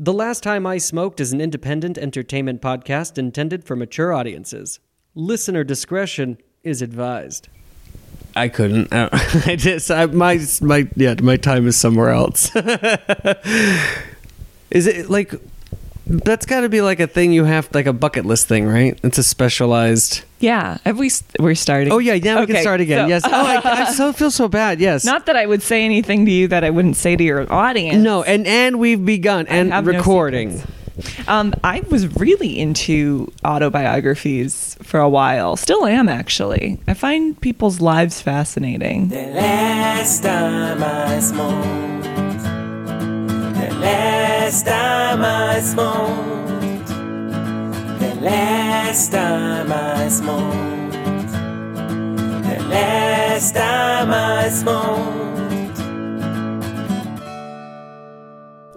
The Last Time I Smoked is an independent entertainment podcast intended for mature audiences. Listener discretion is advised. I couldn't. I, I just I, my my yeah my time is somewhere else. is it like that's got to be like a thing you have like a bucket list thing, right? It's a specialized. Yeah, have we? We're starting. Oh yeah, now we can start again. so- yes. Oh, I, I so feel so bad. Yes. Not that I would say anything to you that I wouldn't say to your audience. no, and and we've begun and have no recording. Um, I was really into autobiographies for a while. Still am, actually. I find people's lives fascinating. The last time I smoked. The last time I smoked. Last time I smoked. The last time I smoked.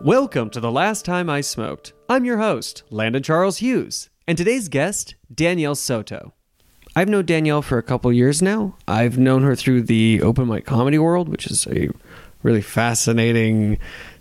Welcome to the last time I smoked. I'm your host, Landon Charles Hughes, and today's guest, Danielle Soto. I've known Danielle for a couple years now. I've known her through the open mic comedy world, which is a really fascinating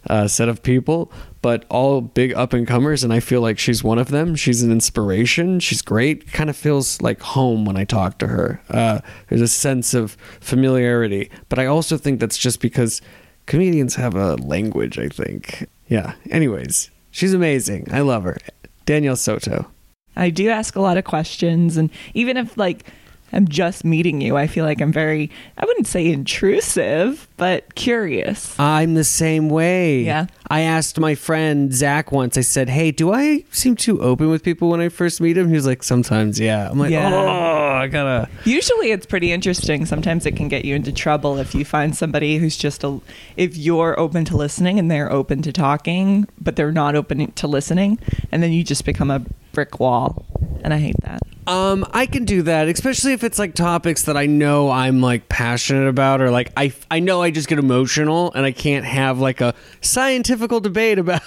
uh, set of people, but all big up and comers, and I feel like she's one of them. She's an inspiration. She's great. Kind of feels like home when I talk to her. Uh, there's a sense of familiarity, but I also think that's just because comedians have a language, I think. Yeah. Anyways, she's amazing. I love her. Danielle Soto. I do ask a lot of questions, and even if, like, I'm just meeting you, I feel like I'm very, I wouldn't say intrusive, but curious. I'm the same way. Yeah. I asked my friend Zach once, I said, Hey, do I seem too open with people when I first meet him? He was like, Sometimes, yeah. I'm like, Yeah. Oh, I gotta. Usually it's pretty interesting. Sometimes it can get you into trouble if you find somebody who's just a if you're open to listening and they're open to talking, but they're not open to listening, and then you just become a brick wall. And I hate that. Um, I can do that, especially if it's like topics that I know I'm like passionate about, or like I I know I just get emotional and I can't have like a scientific debate about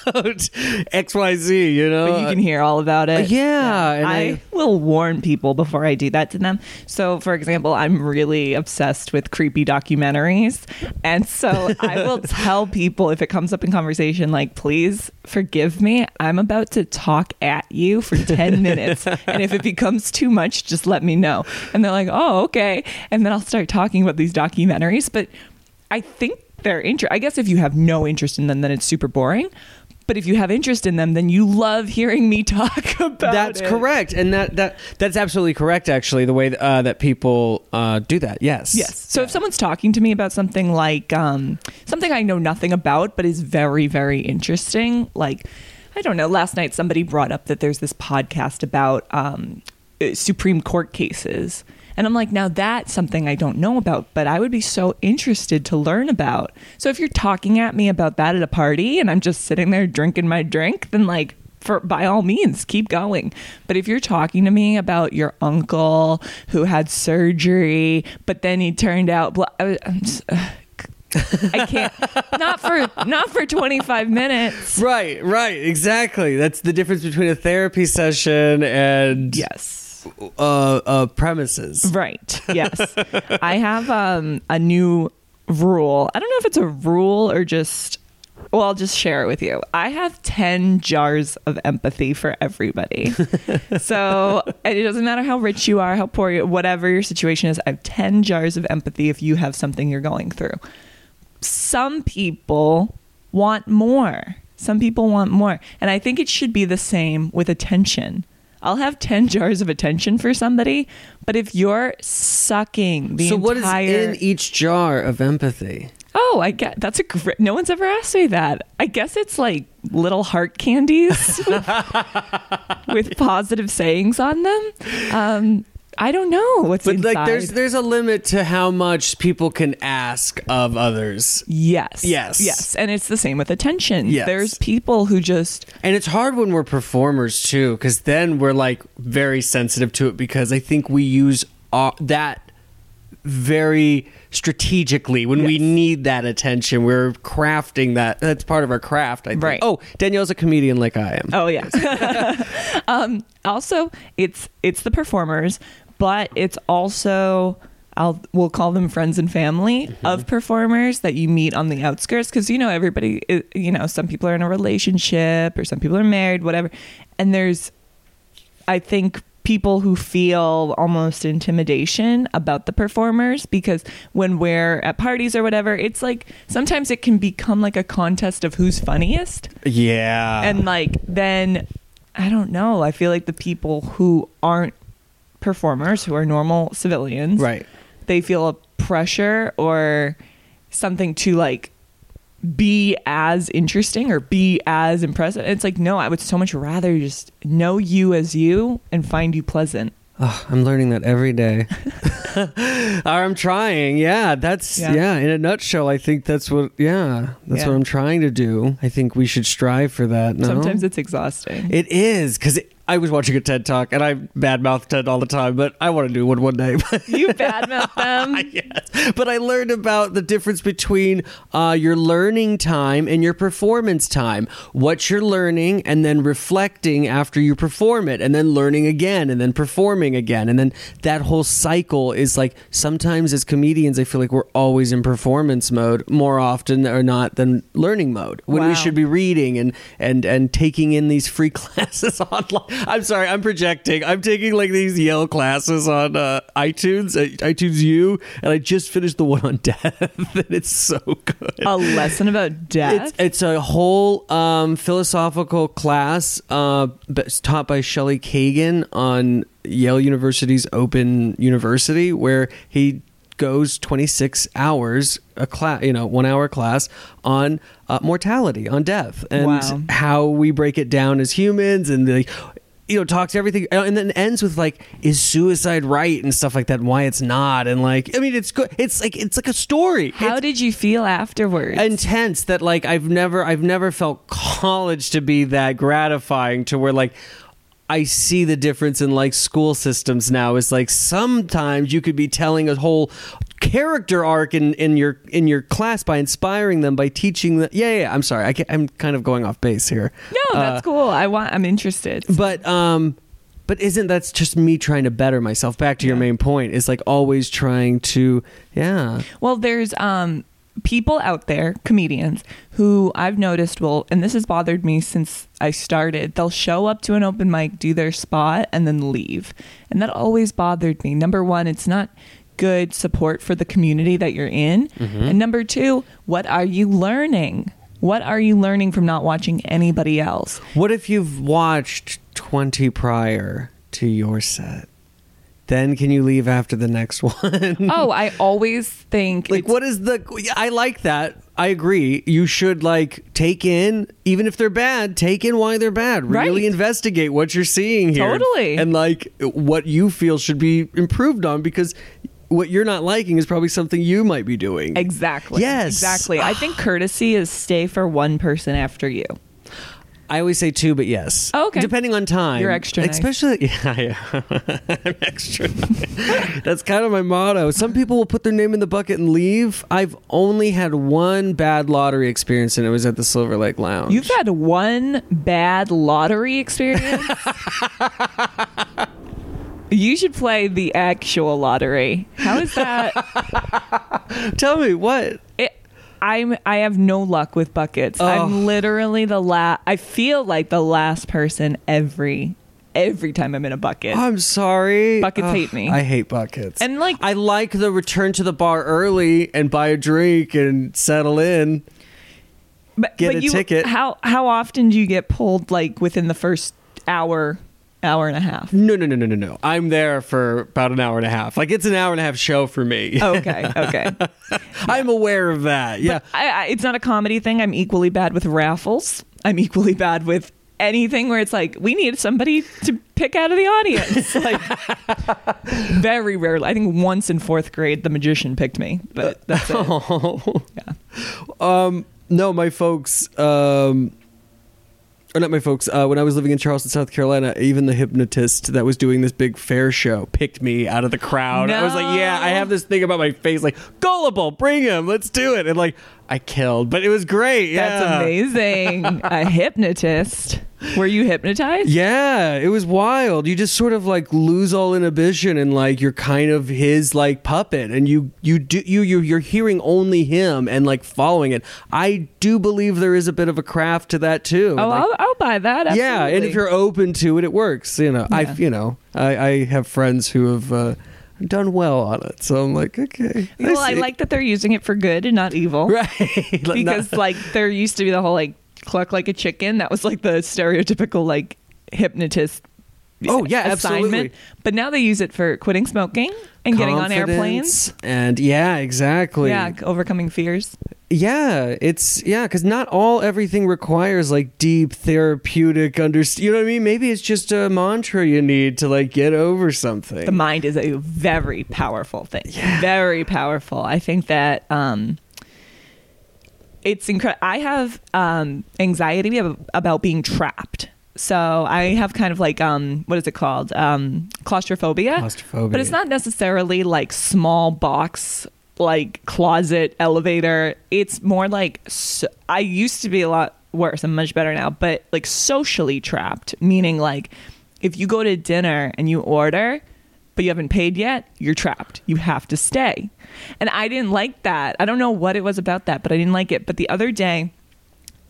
X Y Z. You know, But you can hear all about it. yeah, and I, I- will warn people before I do that to them. So, for example, I'm really obsessed with creepy documentaries. And so I will tell people if it comes up in conversation, like, please forgive me. I'm about to talk at you for 10 minutes. And if it becomes too much, just let me know. And they're like, oh, okay. And then I'll start talking about these documentaries. But I think they're interesting. I guess if you have no interest in them, then it's super boring. But if you have interest in them, then you love hearing me talk about That's it. correct, and that that that's absolutely correct. Actually, the way uh, that people uh, do that. Yes. Yes. So if someone's talking to me about something like um, something I know nothing about but is very, very interesting, like I don't know. Last night somebody brought up that there's this podcast about um, Uh, Supreme Court cases. And I'm like, now that's something I don't know about, but I would be so interested to learn about. So if you're talking at me about that at a party and I'm just sitting there drinking my drink, then like for by all means keep going but if you're talking to me about your uncle who had surgery but then he turned out blah, uh, I, I'm just, uh, I can't not for not for 25 minutes Right. Right. Exactly. That's the difference between a therapy session and yes uh, uh, premises. right yes i have um a new rule i don't know if it's a rule or just well i'll just share it with you i have 10 jars of empathy for everybody so and it doesn't matter how rich you are how poor you whatever your situation is i have 10 jars of empathy if you have something you're going through some people want more. Some people want more. And I think it should be the same with attention. I'll have 10 jars of attention for somebody, but if you're sucking the so what is entire in each jar of empathy? Oh, I get that's a great no one's ever asked me that. I guess it's like little heart candies with, with positive sayings on them. Um I don't know what's But inside. But like, there's there's a limit to how much people can ask of others, yes. Yes. Yes. And it's the same with attention. Yes. There's people who just and it's hard when we're performers too, because then we're like very sensitive to it because I think we use uh, that very strategically when we need that attention. We're crafting that. That's part of our craft. I think. Right. Oh, Danielle's a comedian like I am. Oh yeah. um, also, it's it's the performers, but it's also I'll we'll call them friends and family Mm-hmm. of performers that you meet on the outskirts because you know everybody i- you know some people are in a relationship or some people are married whatever and there's I think people who feel almost intimidation about the performers because when we're at parties or whatever it's like sometimes it can become like a contest of who's funniest Yeah. and like then i don't know i feel like the people who aren't performers who are normal civilians right. they feel a pressure or something to like be as interesting or be as impressive it's like no i would so much rather just know you as you and find you pleasant Oh, I'm learning that every day. I'm trying. Yeah, that's yeah. Yeah. In a nutshell, I think that's what. Yeah, that's Yeah. what I'm trying to do. I think we should strive for that. No? sometimes it's exhausting it is because I was watching a TED talk and I badmouth TED all the time, but I want to do one one day. you badmouth them yes. But I learned about the difference between uh, your learning time and your performance time. What you're learning and then reflecting after you perform it, and then learning again, and then performing again. And then that whole cycle is like sometimes as comedians, I feel like we're always in performance mode more often or not than learning mode when we should be reading and, and, and taking in these free classes online. I'm sorry, I'm projecting. I'm taking like these Yale classes on uh, iTunes, uh, iTunes U, and I just finished the one on death, and it's so good. a lesson about death It's, it's a whole um, philosophical class uh, taught by Shelley Kagan on Yale University's Open University, where he goes 26 hours a class, you know, one hour class on uh, mortality, on death, and Wow. how we break it down as humans, and like. You know, talks everything, uh, and then ends with like, "Is suicide right?" and stuff like that, and why it's not, and like, I mean, it's good. It's like it's like a story. how It's- did you feel afterwards intense that like I've never I've never felt college to be that gratifying to where like I see the difference in like school systems now is like sometimes you could be telling a whole character arc in, in your in your class by inspiring them by teaching them yeah yeah I'm sorry I I'm kind of going off base here. No that's Uh, cool. I want i'm interested. But um but isn't that's just me trying to better myself back to your main point is like always trying to yeah. Well, there's um people out there, comedians, who I've noticed will and this has bothered me since I started. They'll show up to an open mic, do their spot, and then leave. And that always bothered me. Number one, it's not good support for the community that you're in. Mm-hmm. And number two, what are you learning? What are you learning from not watching anybody else? What if you've watched 20 prior to your set? Then can you leave after the next one? oh, I always think like what is the I like that. I agree. You should like take in even if they're bad, take in why they're bad. Really investigate what you're seeing here. Totally. And like what you feel should be improved on because what you're not liking is probably something you might be doing. Exactly. Yes. Exactly. I think courtesy is stay for one person after you. I always say two, but yes. Oh, okay. Depending on time. You're extra nice. Especially, yeah, yeah. I'm extra nice. That's kind of my motto. Some people will put their name in the bucket and leave. I've only had one bad lottery experience, and it was at the Silver Lake Lounge. You've had one bad lottery experience. you should play the actual lottery. How is that? Tell me what? It, I'm I have no luck with buckets. Oh. I'm literally the last. I feel like the last person every every time I'm in a bucket. I'm sorry. Buckets Ugh, hate me. I hate buckets. And, like- I like the return to the bar early and buy a drink and settle in. but, get but a you, ticket. How how often do you get pulled like within the first hour, hour and a half? No, no, no, no, no, no. I'm there for about an hour and a half. Like it's an hour and a half show for me. Okay, okay. I'm aware of that. Yeah. I, I, it's not a comedy thing. I'm equally bad with raffles. I'm equally bad with anything where it's like we need somebody to pick out of the audience. Like very rarely. I think once in fourth grade, the magician picked me, but that's it. Oh. Yeah. Um, no, my folks, um, or not my folks, uh, when I was living in Charleston, South Carolina, even the hypnotist that was doing this big fair show picked me out of the crowd. I was like, yeah, I have this thing about my face, like, gullible, bring him, let's do it. And like, I killed, but it was great. Yeah. That's amazing. a hypnotist. Were you hypnotized? Yeah, it was wild. You just sort of like lose all inhibition and like you're kind of his like puppet and you you do you you you're hearing only him and like following it. I do believe there is a bit of a craft to that too. Oh, Like, I'll, I'll buy that. yeah, and if you're open to it, it works. You know, I you know I I have friends who have uh, done well on it, so I'm like okay. well, I see. like that they're using it for good and not evil. right because not- like there used to be the whole like cluck like a chicken. That was like the stereotypical like hypnotist. Oh, yeah, absolutely. But now they use it for quitting smoking and getting on airplanes. and yeah, exactly. Yeah, overcoming fears. Yeah, it's yeah, because not all everything requires like deep therapeutic understand. You know what I mean? Maybe it's just a mantra you need to like get over something. The mind is a very powerful thing. Yeah. Very powerful. I think that um it's incredible. I have um anxiety ab- about being trapped. So I have kind of like um what is it called? Um claustrophobia. Claustrophobia. But it's not necessarily like small box like closet elevator. It's more like so, I used to be a lot worse. I'm much better now, but like socially trapped, meaning like if you go to dinner and you order but you haven't paid yet, you're trapped. You have to stay. And I didn't like that. I don't know what it was about that, but I didn't like it. But the other day,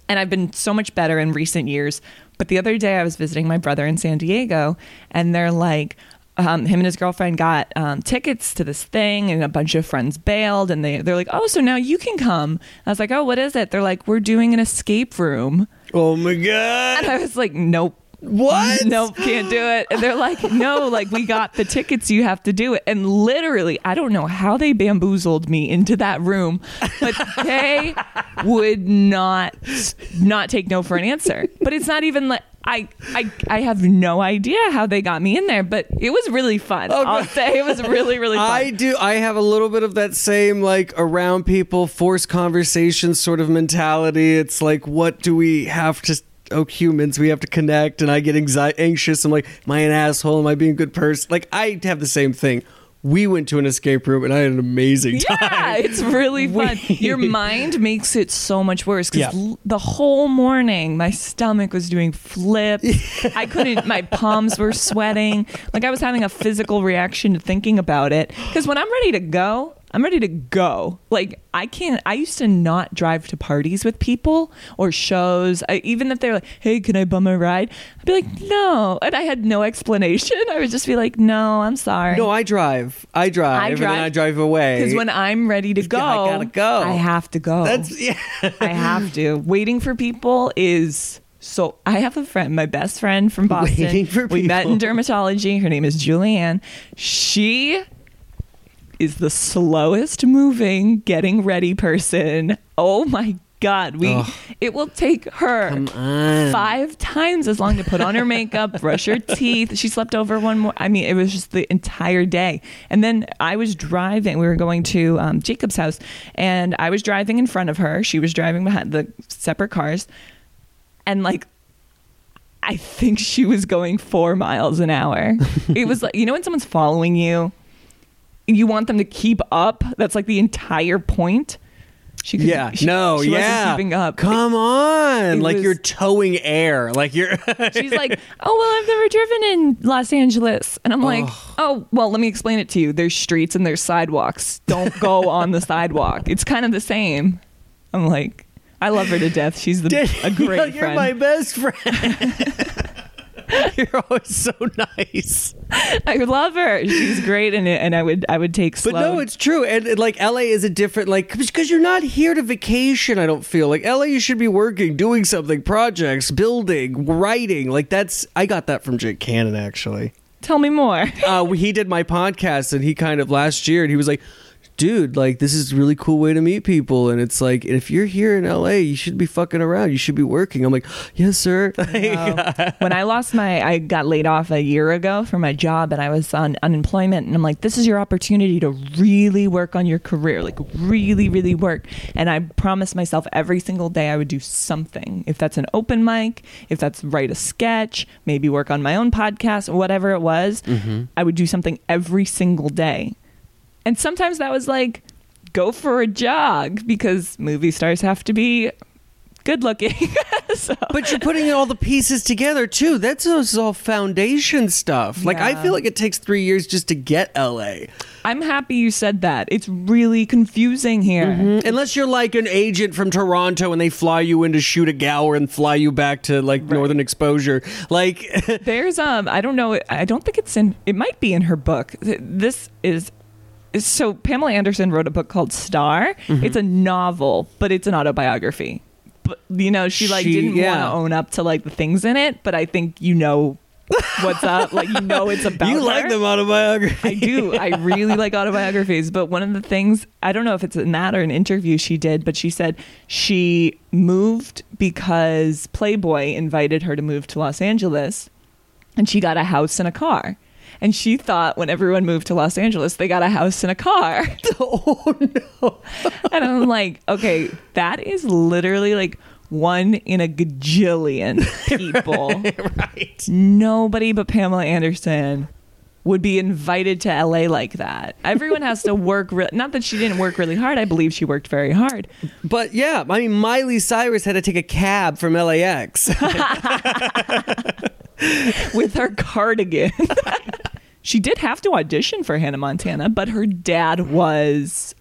and I've been so much better in recent years. But the other day, I was visiting my brother in San Diego, and they're like, um, him and his girlfriend got um, tickets to this thing, and a bunch of friends bailed, and they they're like, oh, so now you can come. I was like, oh, what is it? They're like, we're doing an escape room, oh my god! and I was like, nope. What? Nope, can't do it. And they're like, no, like we got the tickets, you have to do it. And literally, I don't know how they bamboozled me into that room, but they would not not take no for an answer. But it's not even like I I I have no idea how they got me in there, but it was really fun. Oh, I'll say it was really really fun. I do. I have a little bit of that same like around people, forced conversation sort of mentality. It's like, what do we have to? Oh, humans, we have to connect, and I get anxi- anxious. I'm like, am I an asshole? Am I being a good person? Like, I have the same thing. We went to an escape room, and I had an amazing time. Yeah, it's really fun. We- Your mind makes it so much worse because Yeah. the whole morning my stomach was doing flips. I couldn't. My palms were sweating. Like I was having a physical reaction to thinking about it. Because when I'm ready to go, I'm ready to go. Like I can't. I used to not drive to parties with people or shows. I, even if they're like, "Hey, can I bum a ride?" I'd be like, "No," and I had no explanation. I would just be like, "No, I'm sorry." No, I drive. I drive, I and then drive. I drive away. Because when I'm ready to go, I gotta go. I have to go. that's yeah. I have to. Waiting for people is so. I have a friend, my best friend from Boston. Waiting for We met in dermatology. Her name is Julianne. She is the slowest moving getting ready person. Oh my god, we Ugh. it will take her five times as long to put on her makeup, brush her teeth. She slept over one more. I mean, it was just the entire day. And then I was driving. We were going to um, Jacob's house, and I was driving in front of her. She was driving behind the separate cars, and like. I think she was going four miles an hour. it was like, you know, when someone's following you, you want them to keep up. That's like the entire point. She could, Yeah, she- no, she yeah. keeping up. Come on, it like was- you're towing air, like you're. She's like, "Oh well, I've never driven in Los Angeles," and I'm like, "Oh well, let me explain it to you. There's streets and there's sidewalks. Don't go on the sidewalk. It's kind of the same." I'm like, I love her to death. She's the, a great friend. you're friend. my best friend. you're always so nice. I love her. She's great, and and I would I would take slow. But no, it's true, and, and, like LA is a different like because you're not here to vacation. I don't feel like LA. You should be working, doing something, projects, building, writing. Like that's I got that from Jake Cannon actually. Tell me more. uh, he did my podcast and he kind of last year and he was like dude like this is a really cool way to meet people and it's like if you're here in la you should be fucking around you should be working i'm like yes sir when I lost my, I got laid off a year ago from my job and I was on unemployment. And I'm like, this is your opportunity to really work on your career, like really, really work. And I promised myself every single day I would do something. If that's an open mic, if that's write a sketch, maybe work on my own podcast, whatever it was, mm-hmm. I would do something every single day. And sometimes that was like, go for a jog because movie stars have to be good looking. so, But you're putting all the pieces together too. That's all foundation stuff. Like I feel like it takes three years just to get LA. I'm happy you said that. It's really confusing here. Unless you're like an agent from Toronto and they fly you in to shoot a gower and fly you back to like Northern Exposure. Like There's um I don't know I don't think it's in it might be in her book. This is is- so Pamela Anderson wrote a book called Star. Mm-hmm. It's a novel, but it's an autobiography. But you know, she like She- didn't yeah. want to own up to like the things in it, but I think you know what's up. Like you know it's about you like her. them autobiography. I do. I really like autobiographies. But one of the things, I don't know if it's in that or an interview she did, but she said she moved because Playboy invited her to move to Los Angeles and she got a house and a car. And she thought when everyone moved to Los Angeles, they got a house and a car. oh no. And I'm like, okay, that is literally like one in a gajillion people. right. Nobody but Pamela Anderson would be invited to LA like that. Everyone has to work. Re- not that she didn't work really hard. I believe she worked very hard. But yeah, I mean Miley Cyrus had to take a cab from LAX. with her cardigan. She did have to audition for Hannah Montana, but her dad was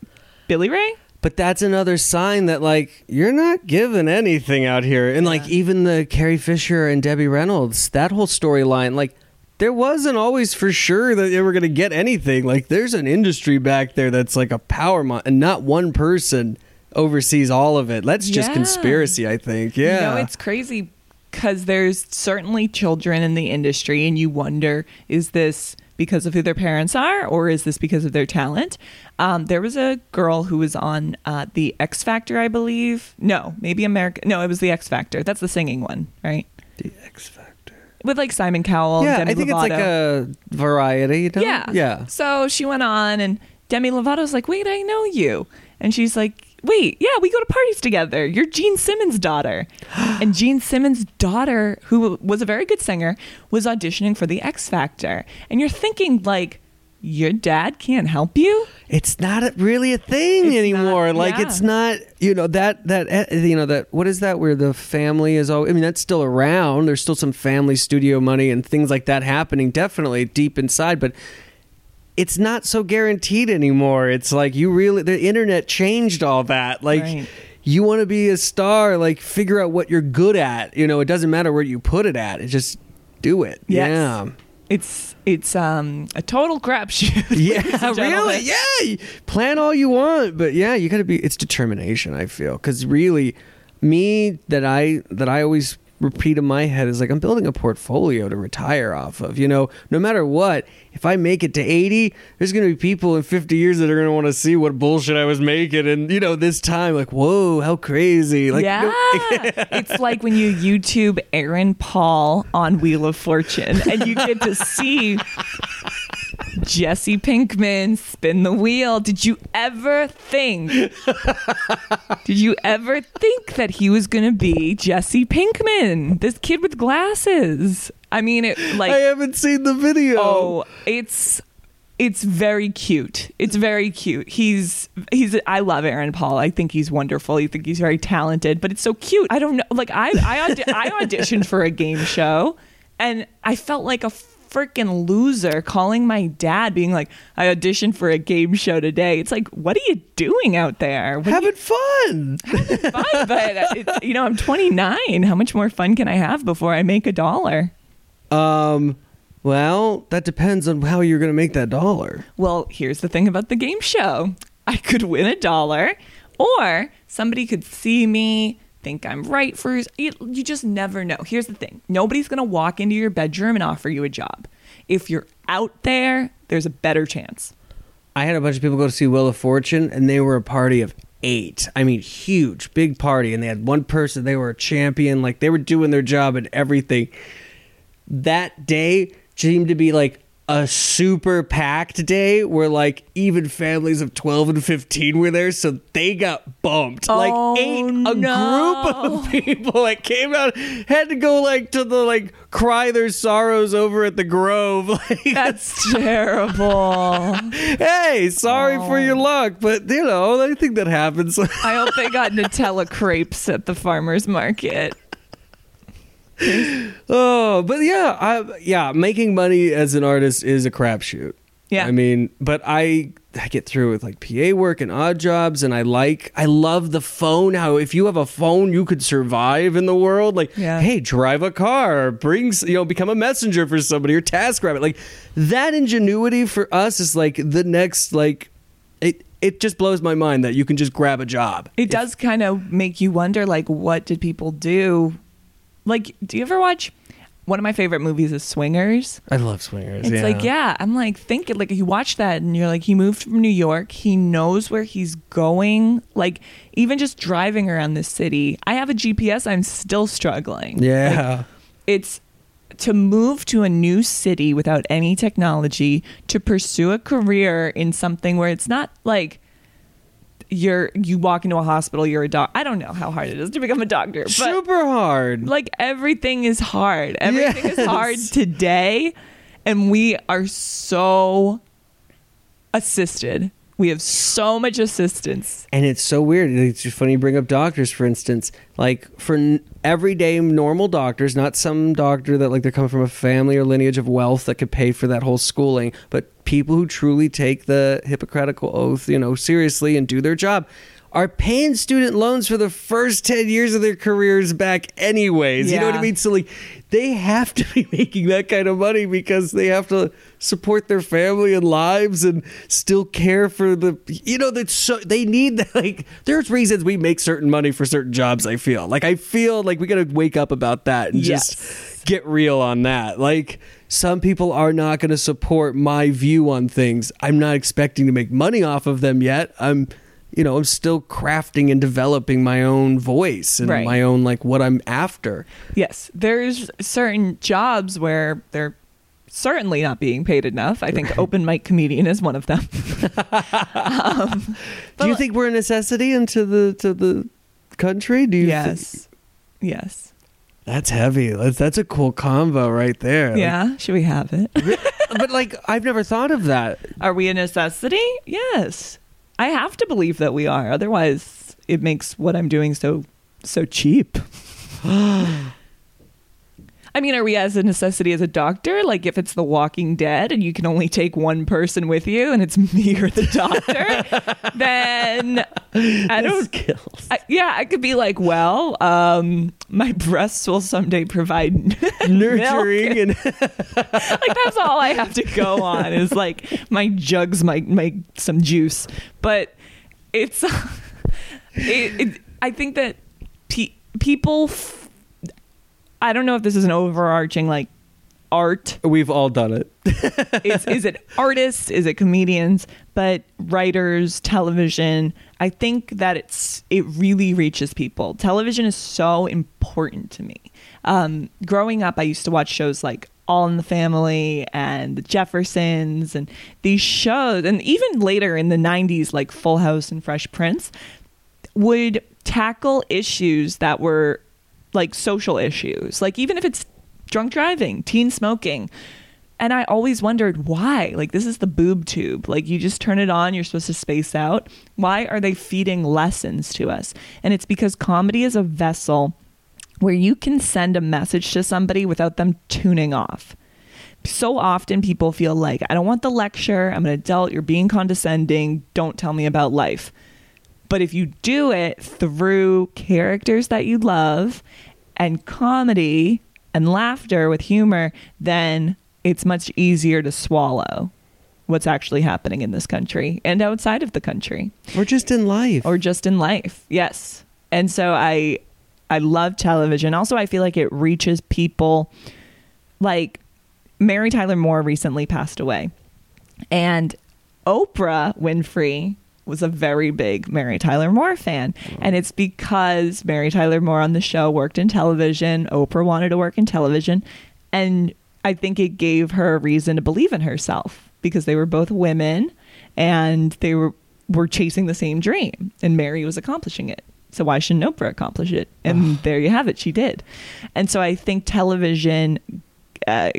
Billy Ray. But that's another sign that like you're not given anything out here. And like even the Carrie Fisher and Debbie Reynolds, that whole storyline, like there wasn't always for sure that they were going to get anything. Like there's an industry back there that's like a power mon- and not one person oversees all of it. That's just Yeah. conspiracy, I think. Yeah. You know, it's crazy because there's certainly children in the industry, and you wonder is this because of who their parents are, or is this because of their talent? Um, there was a girl who was on uh, the X Factor, I believe. No, maybe America. No, it was the X Factor. That's the singing one, right? the X Factor. With like Simon Cowell. yeah, and Demi I think Lovato. it's like a variety, you know? Yeah. Yeah. So she went on, and Demi Lovato's like, wait, I know you. And she's like, wait, yeah, we go to parties together. You're Gene Simmons' daughter. and Gene Simmons' daughter, who was a very good singer, was auditioning for the X Factor. And you're thinking, like, your dad can't help you? it's not a, really a thing It's anymore. not- like yeah. it's not, you know, that that eh, you know that what is that where the family is all I mean that's still around. There's still some family studio money and things like that happening definitely deep inside, but it's not so guaranteed anymore. It's like you really the internet changed all that. Like Right. you want to be a star, like figure out what you're good at. You know, it doesn't matter where you put it at. It just do it. Yes. Yeah. It's it's um a total crapshoot. Yeah, really. Yeah, plan all you want, but yeah, you got to be. It's determination. I feel because really, me that I that I always repeat in my head is like I'm building a portfolio to retire off of. You know, no matter what, if I make it to 80, there's gonna be people in 50 years that are gonna want to see what bullshit I was making, and you know, this time, like, whoa, how crazy! Like, yeah, no- it's like when you YouTube Aaron Paul on Wheel of Fortune, and you get to see Jesse Pinkman spin the wheel. Did you ever think? Did you ever think that he was going to be Jesse Pinkman, this kid with glasses? I mean, it like I haven't seen the video. Oh, it's it's very cute. It's very cute. He's he's I love Aaron Paul. I think he's wonderful. I think he's very talented, but it's so cute. I don't know like I I audi- I auditioned for a game show and I felt like a freaking loser calling my dad being like I auditioned for a game show today. It's like what are you doing out there? What having fun. you fun? But uh, it, you know, I'm 29. How much more fun can I have before I make a dollar? Um, well, that depends on how you're gonna make that dollar. Well, here's the thing about the game show I could win a dollar, or somebody could see me, think I'm right for you. You just never know. Here's the thing nobody's going to walk into your bedroom and offer you a job. If you're out there, there's a better chance. I had a bunch of people go to see Wheel of Fortune, and they were a party of eight. I mean, huge, big party. And they had one person, they were a champion. Like, they were doing their job and everything. That day seemed to be like a super packed day where like even families of 12 and 15 were there so they got bumped Oh, like eight a no. group of people that came out had to go like to the like cry their sorrows over at the grove like That's terrible. hey sorry for your Oh. luck but you know i think that happens I hope they got Nutella crepes at the farmer's market. Oh, but yeah, I, yeah, making money as an artist is a crapshoot. Yeah. I mean, but I I get through with like PA work and odd jobs, and I like I love the phone. How if you have a phone, you could survive in the world. Like, Yeah. hey, drive a car, brings you know, become a messenger for somebody or task rabbit. Like that ingenuity for us is like the next like it. It just blows my mind that you can just grab a job. It does kind of make you wonder, like, what did people do? Like, do you ever watch? One of my favorite movies is Swingers. I love swingers. It's like, yeah, I'm like thinking, like, you watch that and you're like, he moved from New York. He knows where he's going. Like, even just driving around this city, I have a GPS. I'm still struggling. yeah. it's to move to a new city without any technology to pursue a career in something where it's not like you're you walk into a hospital you're a doc i don't know how hard it is to become a doctor but Super hard. like everything is hard everything is hard today and we are so assisted we have so much assistance And it's so weird. It's just funny you bring up doctors, for instance. Like for n- everyday normal doctors, not some doctor that like they're coming from a family or lineage of wealth that could pay for that whole schooling, but people who truly take the Hippocratical oath, you know, seriously and do their job. Are paying student loans for the first 10 years of their careers back, anyways. You know what I mean? So, like, they have to be making that kind of money because they have to support their family and lives and still care for the you know that's so they need that like there's reasons we make certain money for certain jobs i feel like i feel like we gotta wake up about that and Yes. just get real on that like some people are not going to support my view on things i'm not expecting to make money off of them yet i'm you know i'm still crafting and developing my own voice and Right. my own like what i'm after Yes, there's certain jobs where they're certainly not being paid enough. I think open mic comedian is one of them. um, do you think we're a necessity into the to the country do you yes, yes, That's heavy. That's, that's a cool combo right there. Like, yeah. Should we have it? but like, I've never thought of that. Are we a necessity? Yes, I have to believe that we are. Otherwise, it makes what I'm doing so so cheap. I mean, are we as a necessity as a doctor? Like, if it's The Walking Dead and you can only take one person with you, and it's me or the doctor, then I don't. kills. I, yeah, I could be like, well, um, my breasts will someday provide Nurturing and like that's all I have to go on is like my jugs might make some juice, but it's it, it, I think that pe- people. F- I don't know if this is an overarching like art. we've all done it. Is is it artists? Is it comedians? But writers, television. I think that it's it really reaches people. Television is so important to me. Um, growing up, I used to watch shows like All in the Family and The Jeffersons, and these shows, and even later in the '90s, like Full House and Fresh Prince, would tackle issues that were like social issues, like even if it's drunk driving, teen smoking. And I always wondered why. Like, this is the boob tube. Like, you just turn it on, you're supposed to space out. Why are they feeding lessons to us? And it's because comedy is a vessel where you can send a message to somebody without them tuning off. So often people feel like, I don't want the lecture. I'm an adult. You're being condescending. Don't tell me about life. But if you do it through characters that you love and comedy and laughter with humor, then it's much easier to swallow what's actually happening in this country and outside of the country Or just in life. or just in life. Yes. And so I I love television. Also I feel like it reaches people like Mary Tyler Moore recently passed away. And Oprah Winfrey was a very big Mary Tyler Moore fan. And it's because Mary Tyler Moore on the show worked in television. Oprah wanted to work in television. And I think it gave her a reason to believe in herself because they were both women and they were were chasing the same dream and Mary was accomplishing it. So why shouldn't Oprah accomplish it? And there you have it. She did. And so I think television uh,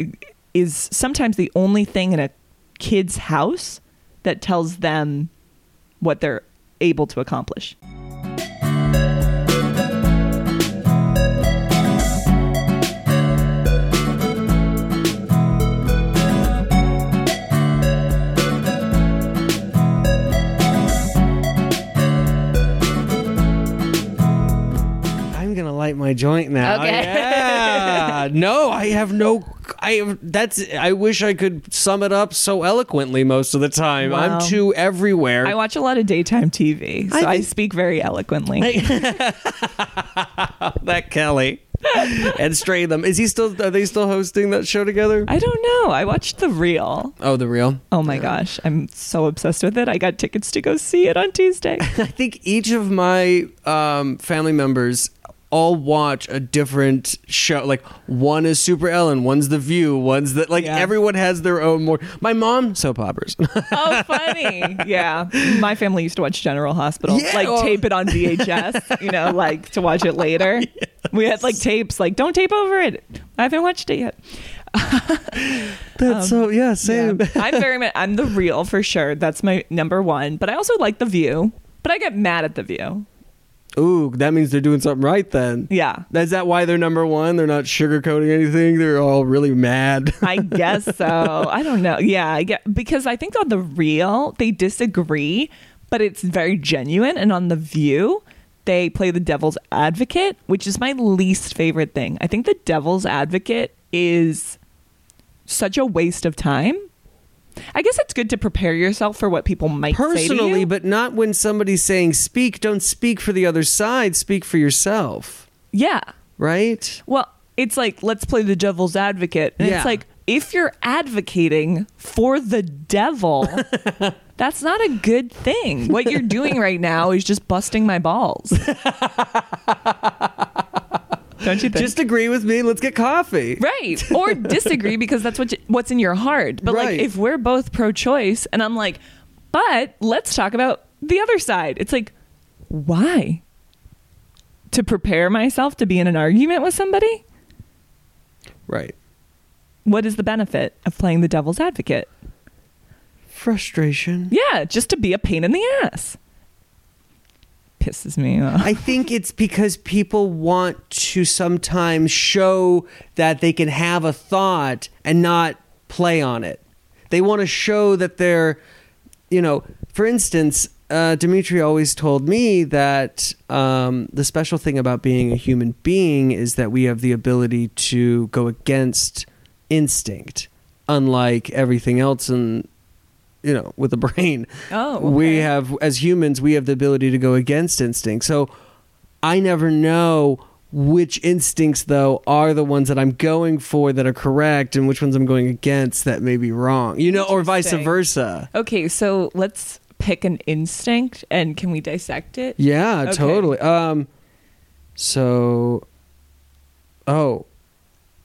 is sometimes the only thing in a kid's house that tells them what they're able to accomplish. I'm gonna light my joint now. Okay. Yeah. no, I have no. I that's. I wish I could sum it up so eloquently most of the time. Wow. I'm too everywhere. I watch a lot of daytime TV, so I, think- speak very eloquently. that Kelly and Strahan. Is he still? Are they still hosting that show together? I don't know. I watched The Real. oh, the real. Oh my gosh, I'm so obsessed with it. I got tickets to go see it on Tuesday. I think each of my um, family members all watch a different show. Like one is Super Ellen, one's The View, one's that. like. Yeah. Everyone has their own more. My mom soap operas. oh, funny. Yeah. My family used to watch General Hospital, Yeah, like well- tape it on VHS, you know, like to watch it later. We had like tapes, like, don't tape over it. I haven't watched it yet. That's um, so yeah, same. Yeah. I'm very much, I'm the real for sure. That's my number one. But I also like The View, but I get mad at The View. Ooh, that means they're doing something right then. Yeah. Is that why they're number one? They're not sugarcoating anything. They're all really mad. I guess so. I don't know. Yeah, I get because I think on the real they disagree, but it's very genuine. And on the View, they play the devil's advocate, which is my least favorite thing. I think the devil's advocate is such a waste of time. I guess it's good to prepare yourself for what people might say to Personally, you. but not when somebody's saying speak. Don't speak for the other side. Speak for yourself. yeah. Right? Well, it's like let's play the devil's advocate, and Yeah. it's like if you're advocating for the devil, that's not a good thing. What you're doing right now is just busting my balls. Don't you think? Just agree with me. Let's get coffee. right or disagree because that's what you, what's in your heart. But Right. like if we're both pro-choice, and I'm like, but let's talk about the other side. It's like, why? To prepare myself to be in an argument with somebody? Right. what is the benefit of playing the devil's advocate? Frustration. Yeah, just to be a pain in the ass. Pisses me off. I think it's because people want to sometimes show that they can have a thought and not play on it. They want to show that they're, you know, for instance, uh, Dimitri always told me that um, the special thing about being a human being is that we have the ability to go against instinct, unlike everything else in, you know, with the brain. Oh, we have as humans we have the ability to go against instinct. So i never know which instincts though are the ones that i'm going for that are correct and which ones i'm going against that may be wrong you know or vice versa. Okay, so let's pick an instinct and can we dissect it? yeah Okay. totally. Um so oh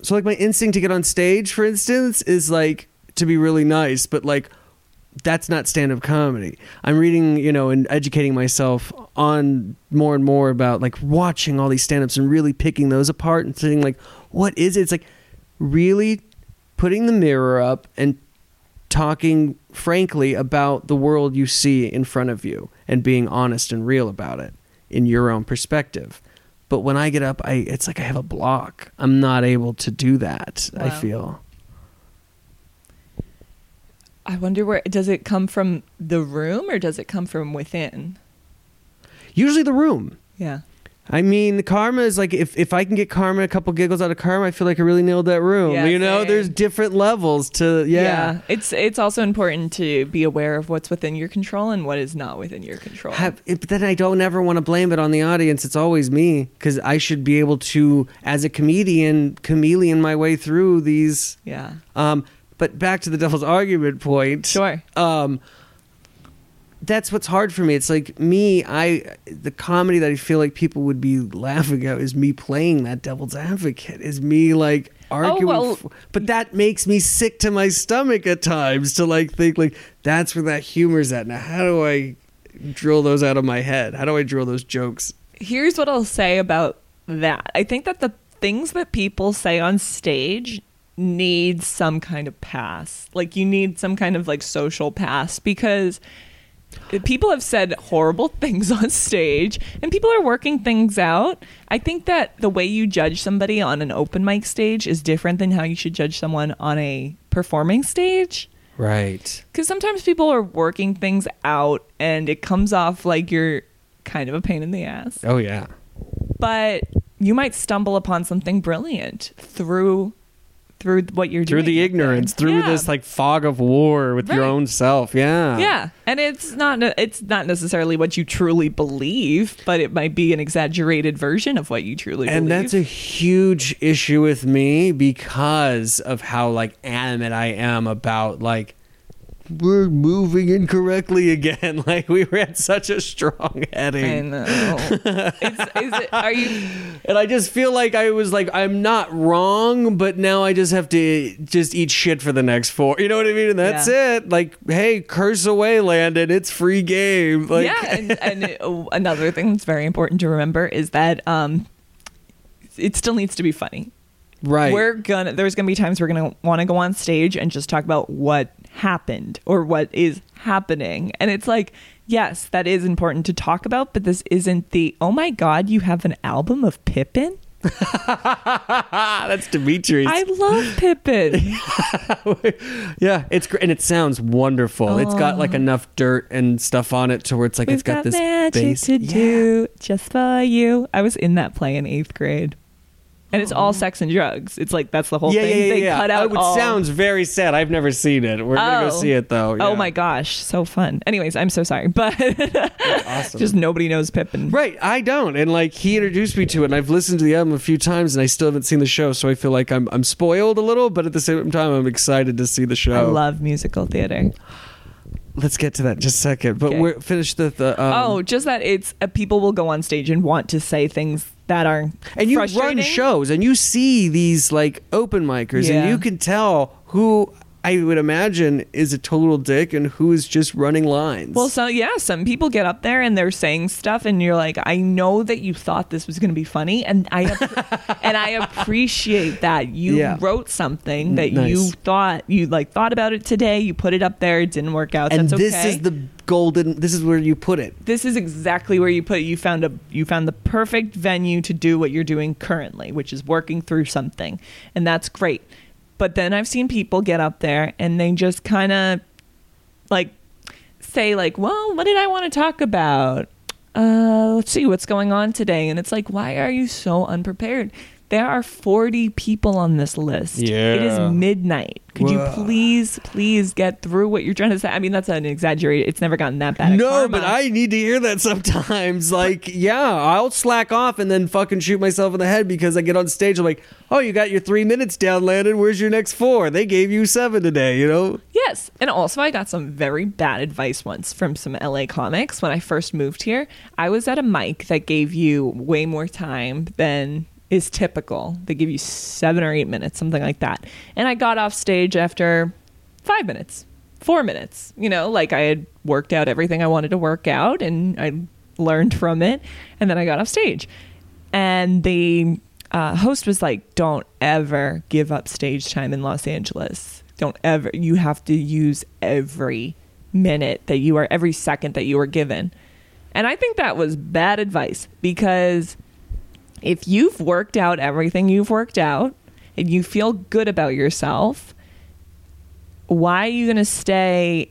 so like my instinct to get on stage for instance is like to be really nice but like that's not stand-up comedy. I'm reading you know and educating myself on more and more about like watching all these stand-ups and really picking those apart and saying like what is it? It's like really putting the mirror up and talking frankly about the world you see in front of you and being honest and real about it in your own perspective. But when i get up i it's like i have a block. I'm not able to do that i feel I wonder where does it come from the room or does it come from within? usually the room Yeah. I mean, the karma is like if, if I can get karma, a couple giggles out of karma, I feel like I really nailed that room. Yeah, you know, same. there's different levels to yeah. yeah. It's it's also important to be aware of what's within your control and what is not within your control. Have, but then I don't ever want to blame it on the audience. It's always me because I should be able to, as a comedian, chameleon my way through these. yeah. Um, but back to the devil's argument point. Sure. Um, that's what's hard for me. It's like me, I the comedy that I feel like people would be laughing at is me playing that devil's advocate. Is me like arguing. well- f- but that makes me sick to my stomach at times to like think like that's where that humor's at. Now, how do I drill those out of my head? How do I drill those jokes? Here's what I'll say about that. I think that the things that people say on stage need some kind of pass. Like you need some kind of like social pass because people have said horrible things on stage and people are working things out. I think that the way you judge somebody on an open mic stage is different than how you should judge someone on a performing stage. Right. Because sometimes people are working things out and it comes off like you're kind of a pain in the ass. Oh yeah. But you might stumble upon something brilliant through through what you're Through doing. Through the ignorance, through Yeah. this like fog of war with your own self. Yeah. Yeah, and it's not it's not necessarily what you truly believe, but it might be an exaggerated version of what you truly And believe. And that's a huge issue with me because of how like animate I am about like we're moving incorrectly again. Like we were at such a strong heading. I know. it's, is it, are you? And I just feel like I was like, I'm not wrong, but now I just have to just eat shit for the next four. You know what I mean? And that's Yeah. it. Like, hey, curse away, Landon. It's free game. Like, yeah, and, and it- oh, another thing that's very important to remember is that um, it still needs to be funny. Right. We're gonna. There's gonna be times we're gonna want to go on stage and just talk about what happened or what is happening, and it's like. Yes, that is important to talk about, but this isn't the oh my god, you have an album of Pippin? that's Dimitri's. I love Pippin. yeah, it's great, and it sounds wonderful. It's got like enough dirt and stuff on it to where it's like Oh. We've it's got, got this magic bass. to Yeah. do just for you. I was in that play in eighth grade, and it's all sex and drugs. It's like that's the whole Oh. Yeah, thing. yeah, yeah, they yeah. cut out Oh, it all. sounds very sad. I've never seen it. We're gonna go Oh. see it though. Oh my gosh, so fun. Anyways, I'm so sorry, but awesome. just nobody knows Pippin. Right, I don't, and like he introduced me to it, and I've listened to the album a few times, and I still haven't seen the show, so I feel like I'm I'm spoiled a little, but at the same time, I'm excited to see the show. I love musical theater. Let's get to that in just a second, but Okay. we're finish the, the um, oh, just that it's uh, people will go on stage and want to say things that are and you run shows, and you see these like open micers, Yeah. and you can tell who I would imagine is a total dick and who is just running lines. Well, so yeah, some people get up there and they're saying stuff, and you're like, I know that you thought this was going to be funny, and I and I appreciate that you Yeah. wrote something that Nice. you thought you like thought about it today. You put it up there, it didn't work out. and That's this okay. is the golden. This is where you put it. this is exactly where you put it. You found a you found the perfect venue to do what you're doing currently, which is working through something, and that's great. But then I've seen people get up there and they just kind of like say like, "Well, what did I want to talk about? Uh, let's see what's going on today." And it's like, "Why are you so unprepared?" There are 40 people on this list. It Yeah. is midnight. Could you please, please get through what you're trying to say? I mean, that's an exaggerated. It's never gotten that bad. No, Karma. but I need to hear that sometimes. Like, yeah, I'll slack off and then fucking shoot myself in the head because I get on stage. I'm like, oh, you got your three minutes down, Landon. Where's your next four? They gave you seven today, you know? Yes. And also, I got some very bad advice once from some LA comics when I first moved here. I was at a mic that gave you way more time than is typical. They give you seven or eight minutes, something like that. And I got off stage after five minutes, four minutes. You know, like I had worked out everything I wanted to work out and I learned from it. And then I got off stage. And the uh, host was like, don't ever give up stage time in Los Angeles. Don't ever. You have to use every minute that you are, every second that you are given. And I think that was bad advice because if you've worked out everything you've worked out and you feel good about yourself, why are you going to stay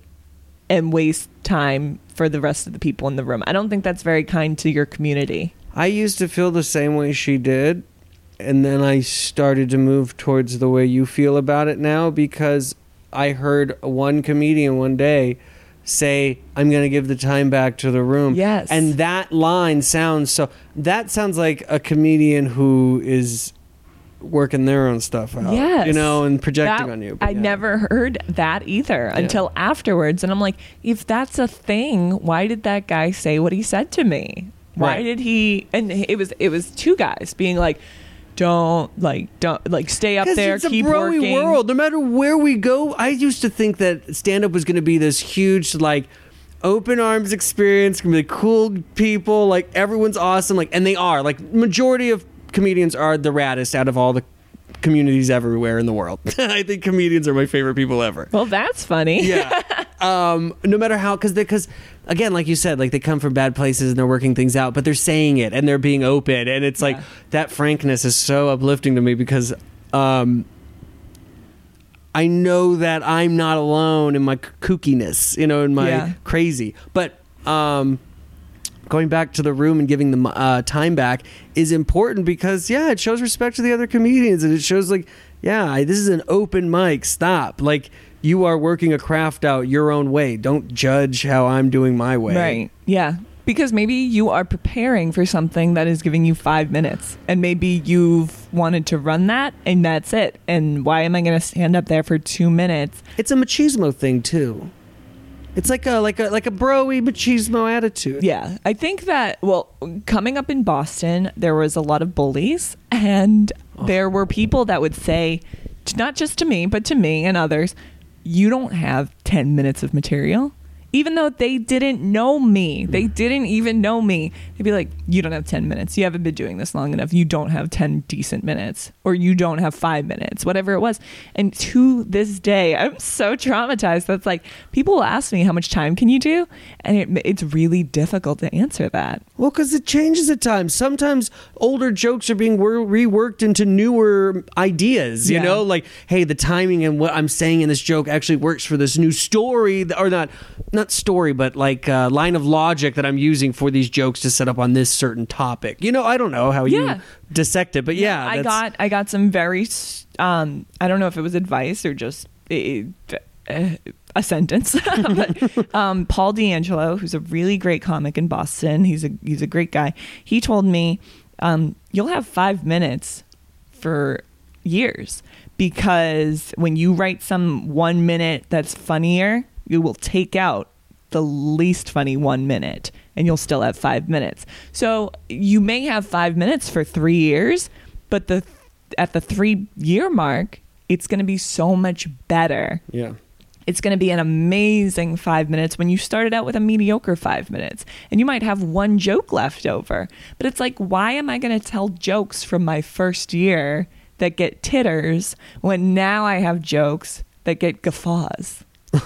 and waste time for the rest of the people in the room? I don't think that's very kind to your community. I used to feel the same way she did. And then I started to move towards the way you feel about it now because I heard one comedian one day say, I'm going to give the time back to the room. Yes. And that line sounds so, that sounds like a comedian who is working their own stuff out. Yes. You know, and projecting That- on you. But I yeah. never heard that either until afterwards. And I'm like, if that's a thing, why did that guy say what he said to me? Why Right. did he? And it was it was two guys being like, don't like don't like stay up there, it's a keep broy working. world. No matter where we go, I used to think that stand up was going to be this huge like open arms experience. Gonna be like, cool people, like everyone's awesome, like and they are. Like majority of comedians are the raddest out of all the communities everywhere in the world. I think comedians are my favorite people ever. Well, that's funny. Yeah. um, no matter how, because because again, like you said, like they come from bad places and they're working things out, but they're saying it and they're being open, and it's like that frankness is so uplifting to me because um, I know that I'm not alone in my kookiness, you know, in my Yeah. crazy. But um, going back to the room and giving them uh, time back is important because yeah, it shows respect to the other comedians and it shows like yeah, I- this is an open mic. Stop, like you are working a craft out your own way. Don't judge how I'm doing my way. Right. Yeah. Because maybe you are preparing for something that is giving you five minutes, and maybe you've wanted to run that, and that's it. And why am I going to stand up there for two minutes? It's a machismo thing too. It's like a like a like a broy machismo attitude. Yeah, I think that well, coming up in Boston, there was a lot of bullies, and oh. there were people that would say, not just to me, but to me and others, you don't have ten minutes of material. Even though they didn't know me, they mm. didn't even know me. They'd be like, "You don't have ten minutes. You haven't been doing this long enough. You don't have ten decent minutes, or you don't have five minutes, whatever it was." And to this day, I'm so traumatized. That's like people will ask me, "How much time can you do?" And it, it's really difficult to answer that. Well, because it changes at times. Sometimes older jokes are being wor- reworked into newer ideas. You Yeah. know, like hey, the timing and what I'm saying in this joke actually works for this new story, or not, not story, but like uh, line of logic that I'm using for these jokes to set up on this certain topic. You know, I don't know how Yeah. you dissect it, but yeah, I got I got some very um I don't know if it was advice or just eh, a sentence. but um, Paul D'Angelo, who's a really great comic in Boston, he's a he's a great guy. He told me um, you'll have five minutes for years because when you write some one minute that's funnier, you will take out the least funny one minute and you'll still have five minutes. So you may have five minutes for three years, but the at the three year mark, it's going to be so much better. yeah. It's going to be an amazing five minutes when you started out with a mediocre five minutes. And you might have one joke left over. But it's like, why am I going to tell jokes from my first year that get titters when now I have jokes that get guffaws?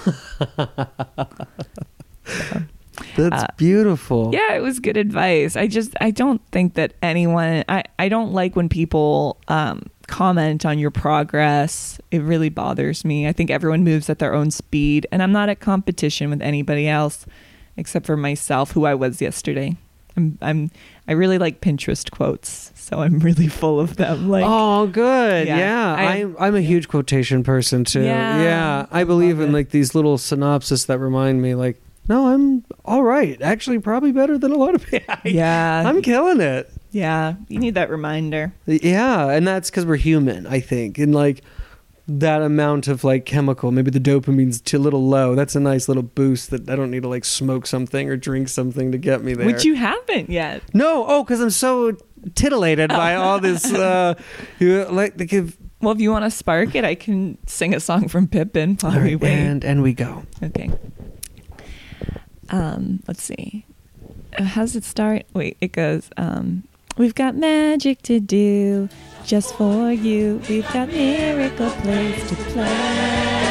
That's Uh, beautiful. Yeah, it was good advice. I just I don't think that anyone I I don't like when people um comment on your progress. It really bothers me. I think everyone moves at their own speed and I'm not at competition with anybody else except for myself who I was yesterday. I'm I'm I really like Pinterest quotes, so I'm really full of them like oh, good. Yeah. Yeah, I- I'm I'm a huge quotation person too. Yeah. Yeah, I believe in it. like these little synopsis that remind me, like, no, I'm all right. Actually, probably better than a lot of people. Yeah. I'm killing it. yeah, you need that reminder. Yeah, and that's because we're human, I think, and like that amount of like chemical, maybe the dopamine's too little low. That's a nice little boost that I don't need to like smoke something or drink something to get me there. Which you haven't yet. No, oh, because I'm so titillated by all this. Uh, you, like the give. Well, if you want to spark it, I can sing a song from Pippin while we wait. and and we go. Okay. Um, let's see. Uh, How does it start? Wait, it goes. Um, We've got magic to do just for you. We've got a miracle Place to play.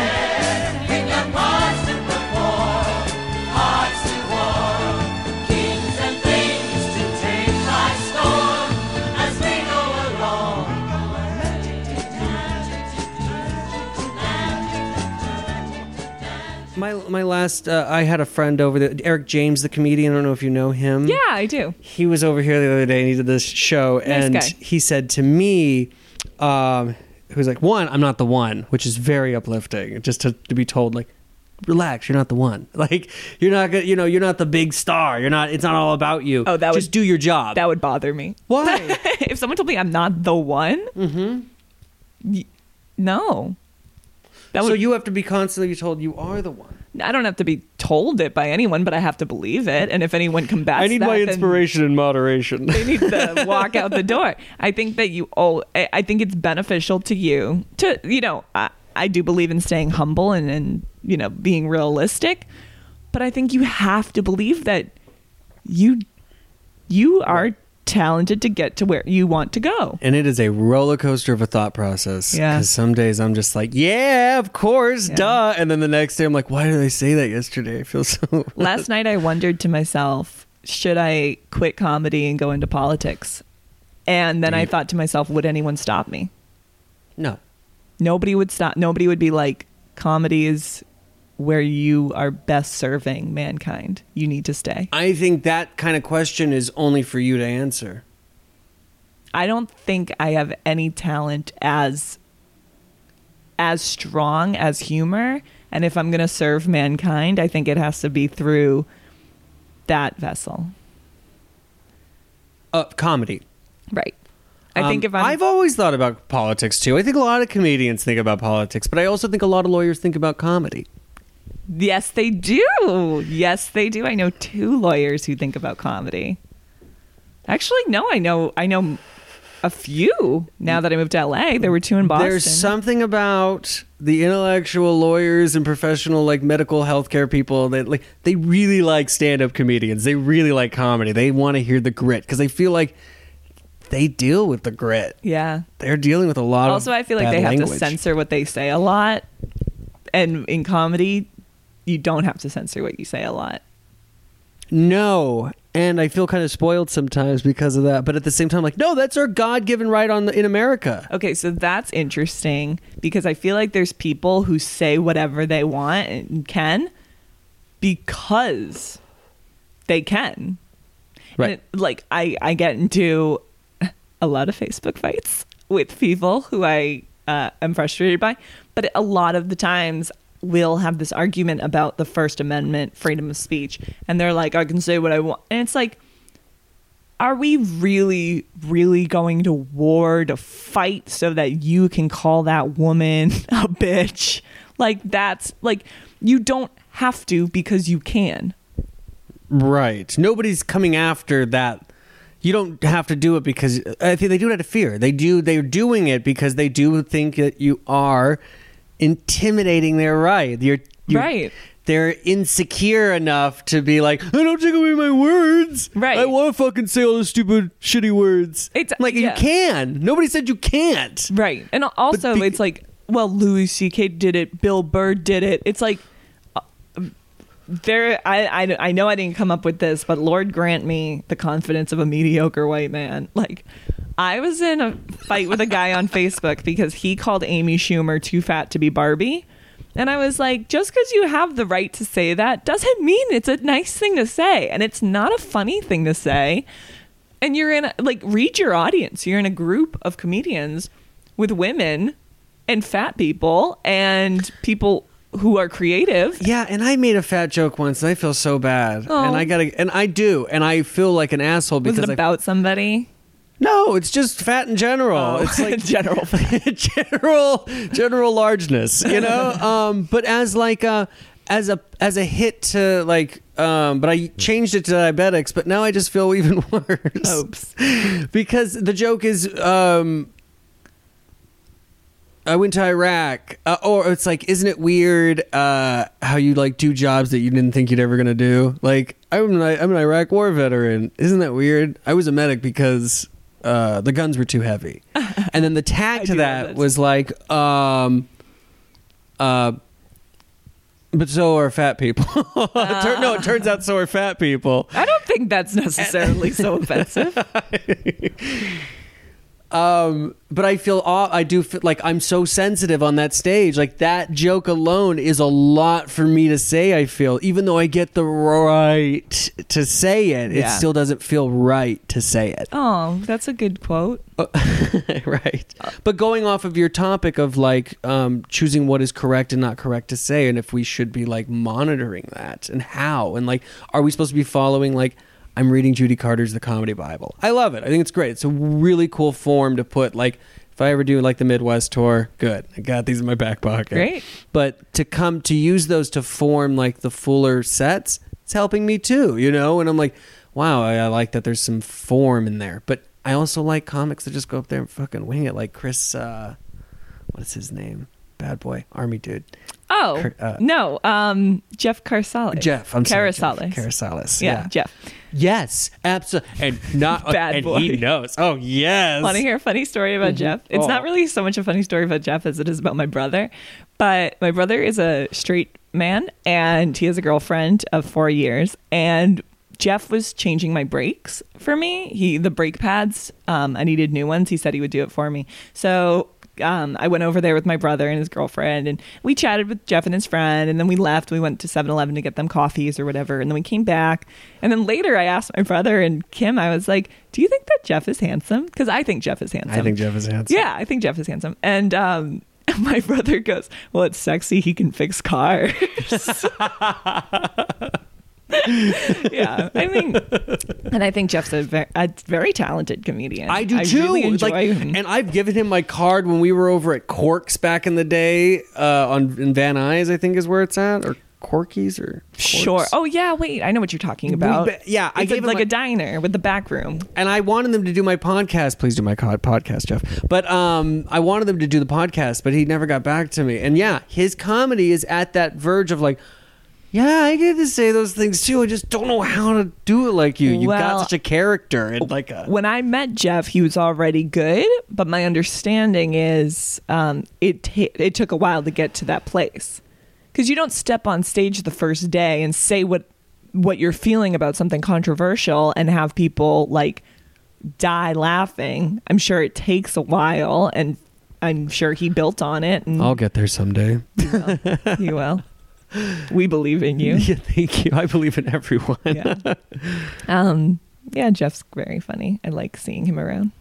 My my last, uh, I had a friend over there, Eric James, the comedian. I don't know if you know him. Yeah, I do. he was over here the other day and he did this show and guy. he said to me um he was like one i'm not the one which is very uplifting just to, to be told like relax you're not the one like you're not gonna you know you're not the big star you're not it's not all about you Oh, that just would- do your job That would bother me. why if someone told me I'm not the one, mm-hmm. no. That so you have to be constantly told you are the one I don't have to be told it by anyone, but I have to believe it. And if anyone combats I need that, my inspiration in moderation. they need to walk out the door. I think that you I I think it's beneficial to you to you know I, I do believe in staying humble and and you know being realistic, but I think you have to believe that you you are talented to get to where you want to go. and it is a roller coaster of a thought process. Yeah. Because some days I'm just like, yeah, of course, Yeah. duh. And then the next day I'm like, why did I say that yesterday? I feel so. Last night I wondered to myself, should I quit comedy and go into politics? And then I thought to myself, would anyone stop me? no. Nobody would stop. Nobody would be like, comedy is where you are best serving mankind. You need to stay. I think that kind of question is only for you to answer. I don't think I have any talent as as strong as humor. And if I'm going to serve mankind, I think it has to be through that vessel. Uh, comedy. Right. I think Um, if I'm I've always thought about politics too. I think a lot of comedians think about politics, but I also think a lot of lawyers think about comedy. Yes, they do. Yes, they do. I know two lawyers who think about comedy. Actually, no, I know I know a few now that I moved to LA. There were two in Boston. There's something about the intellectual lawyers and professional like medical healthcare people that like they really like stand-up comedians. They really like comedy. They want to hear the grit because they feel like they deal with the grit. Yeah. They're dealing with a lot of Also, I feel like they have to censor what they say a lot. And in comedy, you don't have to censor what you say a lot. No, and I feel kind of spoiled sometimes because of that. But at the same time, like, no, that's our God-given right on the, in America. Okay, so that's interesting because I feel like there's people who say whatever they want and can because they can. Right. And it- like I, I get into a lot of Facebook fights with people who I uh, am frustrated by, but a lot of the times we'll have this argument about the First Amendment, freedom of speech, and they're like, "I can say what I want," and it's like. Are we really, really going to war to fight so that you can call that woman a bitch? Like, that's like, you don't have to because you can. Right. Nobody's coming after that. You don't have to do it because I think they do it out of fear. They do. They're doing it because they do think that you are intimidating their right. You're, you're Right. They're insecure enough to be like, I don't take away my words. Right. I want to fucking say all the stupid, shitty words. It's- I'm like yeah. you can. Nobody said you can't. Right. And also, it's like, well, Louis C.K. did it, Bill Burr did it. It's like, uh, there, I, I, I know I didn't come up with this, but Lord grant me the confidence of a mediocre white man. Like, I was in a fight with a guy on Facebook because he called Amy Schumer too fat to be Barbie. And I was like, just because you have the right to say that doesn't mean it's a nice thing to say. And it's not a funny thing to say. And you're in, a, like, read your audience. You're in a group of comedians with women and fat people and people who are creative. Yeah, and I made a fat joke once, and I feel so bad. Oh. And I gotta, and I do, and I feel like an asshole Was because it I- about somebody? No, it's just fat in general. Oh, It's like general. general general largeness you know um but as like a as a as a hit to like um but i changed it to diabetics but now i just feel even worse Oops. because the joke is um I went to Iraq, uh, or it's like, isn't it weird uh, how you like do jobs that you didn't think you'd ever gonna do? Like, I'm an, I'm an Iraq War veteran. Isn't that weird? I was a medic because uh, the guns were too heavy, and then the tag to that was like, um, uh, but so are fat people. It tur- no, it turns out so are fat people. I don't think that's necessarily so offensive. Um, but I feel aw- I do feel like I'm so sensitive on that stage. Like that joke alone is a lot for me to say. I feel even though I get the right to say it, it still doesn't feel right to say it. Oh, that's a good quote. right. But going off of your topic of like um, choosing what is correct and not correct to say, and if we should be like monitoring that and how, and like, are we supposed to be following like, I'm reading Judy Carter's The Comedy Bible. I love it. I think it's great. It's a really cool form to put like if I ever do like the Midwest tour, good. I got these in my back pocket. Great. But to come to use those to form like the fuller sets, it's helping me too, you know? And I'm like, wow, I, I like that there's some form in there. But I also like comics that just go up there and fucking wing it, like Chris, uh, what is his name? Bad boy, army dude. Oh uh, no, um, Jeff Carsales. Jeff, I'm sorry. Jeff. Carasales. Yeah, Jeff. Yes, absolutely. And not Bad and boy. he knows. Oh yes. Want to hear a funny story about Jeff? It's Oh. not really so much a funny story about Jeff as it is about my brother. But my brother is a straight man and he has a girlfriend of four years. And Jeff was changing my brakes for me. He the brake pads, um, I needed new ones. He said he would do it for me. So um, I went over there with my brother and his girlfriend, and we chatted with Jeff and his friend. And then we left. We went to 7 Eleven to get them coffees or whatever. And then we came back. And then later, I asked my brother and Kim, I was like, Do you think that Jeff is handsome? Because I think Jeff is handsome. I think Jeff is handsome. Yeah, I think Jeff is handsome. And um, my brother goes, Well, it's sexy. He can fix cars. yeah, I mean, and I think Jeff's a very, a very talented comedian. I do too. really enjoy like, him. and I've given him my card when we were over at Corks back in the day uh, on in Van Nuys, I think is where it's at, or Corky's or Corks. Sure. Oh yeah. Wait, I know what you're talking about. yeah, I it's gave him like my- a diner with the back room. and I wanted them to do my podcast. Please do my podcast, Jeff. But um, I wanted them to do the podcast, but he never got back to me. And yeah, his comedy is at that verge of like, yeah, I get to say those things too. I just don't know how to do it like you. You got Well, such a character and like a. When I met Jeff, he was already good, but my understanding is um, it ta- it took a while to get to that place because you don't step on stage the first day and say what what you're feeling about something controversial and have people like die laughing. I'm sure it takes a while, and I'm sure he built on it, and I'll get there someday. you will. We believe in you. Yeah, thank you. I believe in everyone. Yeah. Um. Yeah, Jeff's very funny. I like seeing him around.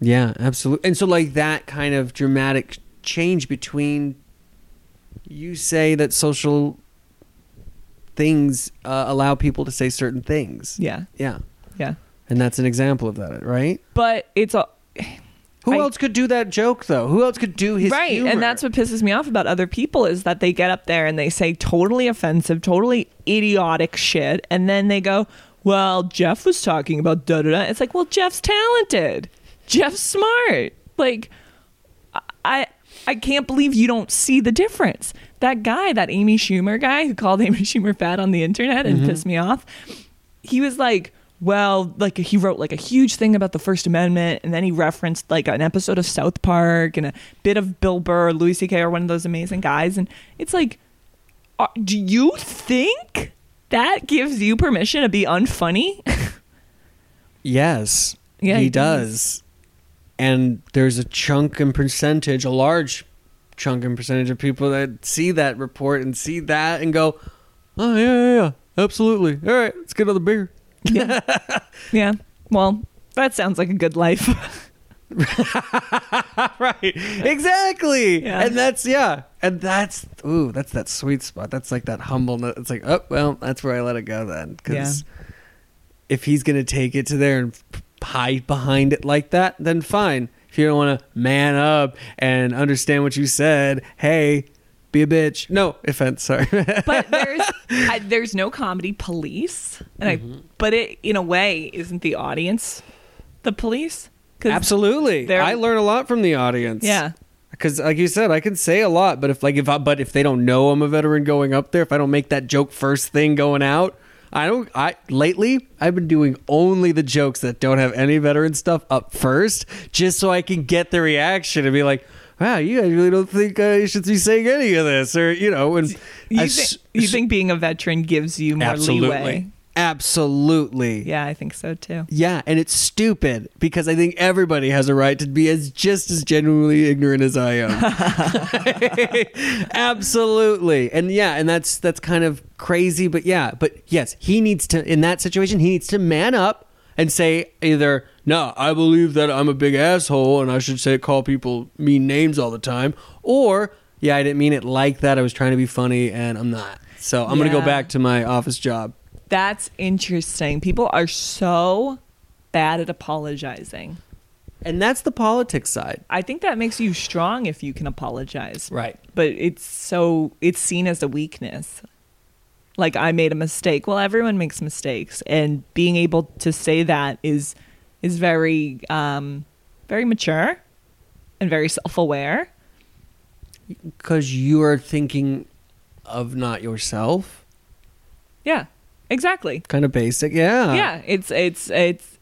Yeah, absolutely. And so, like that kind of dramatic change between you say that social things uh, allow people to say certain things. Yeah. Yeah. Yeah. And that's an example of that, right? But it's a Who I- else could do that joke though? Who else could do his right humor? and that's what pisses me off about other people is that they get up there and they say totally offensive totally idiotic shit and then they go well jeff was talking about da da da it's like well jeff's talented. Jeff's smart. Like i i can't believe you don't see the difference. That guy that amy schumer guy who called amy schumer fat on the internet and mm-hmm. pissed me off he was like, well, like he wrote like a huge thing about the First Amendment, and then he referenced like an episode of South Park and a bit of Bill Burr, Louis C.K. or one of those amazing guys, and it's like, are, do you think that gives you permission to be unfunny? Yes. Yeah, he, he does. does. And there's a chunk and percentage, a large chunk and percentage of people that see that report and see that and go, "Oh yeah, yeah, yeah. Absolutely. All right, let's get another beer." Yeah. yeah. Well, that sounds like a good life. right. Exactly. Yeah. And that's yeah. And that's ooh, that's that sweet spot. That's like that humbleness. It's like, oh well, that's where I let it go then. Because if he's gonna take it to there and hide behind it like that, then fine. If you don't want to man up and understand what you said, hey, be a bitch. No offense. Sorry. but there's I, there's no comedy police, and I mm-hmm. but it in a way isn't the audience the police? Absolutely. I learn a lot from the audience. Yeah. Because, like you said, I can say a lot, but if like if I, but if they don't know I'm a veteran going up there, if I don't make that joke first thing going out, I don't. I lately I've been doing only the jokes that don't have any veteran stuff up first, just so I can get the reaction and be like, "Wow, you guys really don't think you should be saying any of this," or you know, and You, I thi- s- you think being a veteran gives you more absolutely, leeway? absolutely, Yeah, I think so too. Yeah, and it's stupid because I think everybody has a right to be as just as genuinely ignorant as I am. Absolutely. And yeah, and that's that's kind of crazy, but yeah, but yes, he needs to in that situation, he needs to man up and say either no, I believe that I'm a big asshole and I should say call people mean names all the time, or yeah, I didn't mean it like that. I was trying to be funny and I'm not. So I'm going to go back to my office job. That's interesting. People are so bad at apologizing. And that's the politics side. I think that makes you strong if you can apologize. Right. But it's so it's seen as a weakness. Like I made a mistake. Well, everyone makes mistakes and being able to say that is is very um very mature and very self-aware. Because you are thinking of not yourself. Yeah. Exactly. Kind of basic. Yeah. yeah, it's it's it's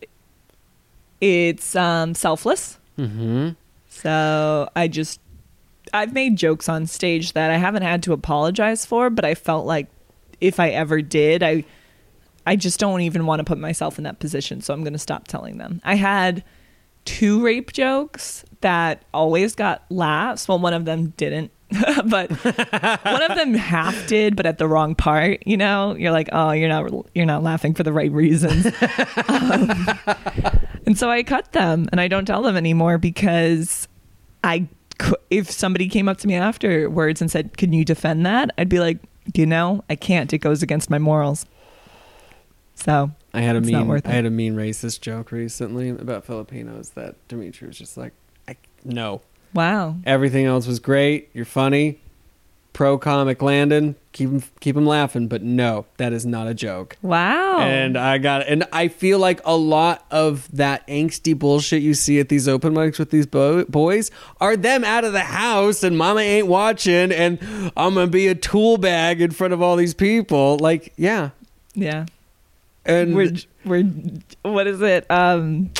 it's um selfless. Mm-hmm. So I just I've made jokes on stage that I haven't had to apologize for, but I felt like if I ever did, I I just don't even want to put myself in that position, so I'm going to stop telling them. I had two rape jokes that always got laughs. Well, one of them didn't, but one of them half did, but at the wrong part. You know, you're like, oh, you're not you're not laughing for the right reasons. um, and so I cut them, and I don't tell them anymore because I, if somebody came up to me afterwards and said, "Can you defend that?" I'd be like, you know, I can't. It goes against my morals. So I had a mean I had a mean racist joke recently about Filipinos that Dimitri was just like, I, no. wow, Everything else was great. You're funny. Pro comic Landon, keep him keep him laughing, but no, that is not a joke. wow, And I got and I feel like a lot of that angsty bullshit you see at these open mics with these bo- boys are them out of the house and mama ain't watching and I'm going to be a tool bag in front of all these people. Like, yeah. yeah. And we're we're what is it? Um,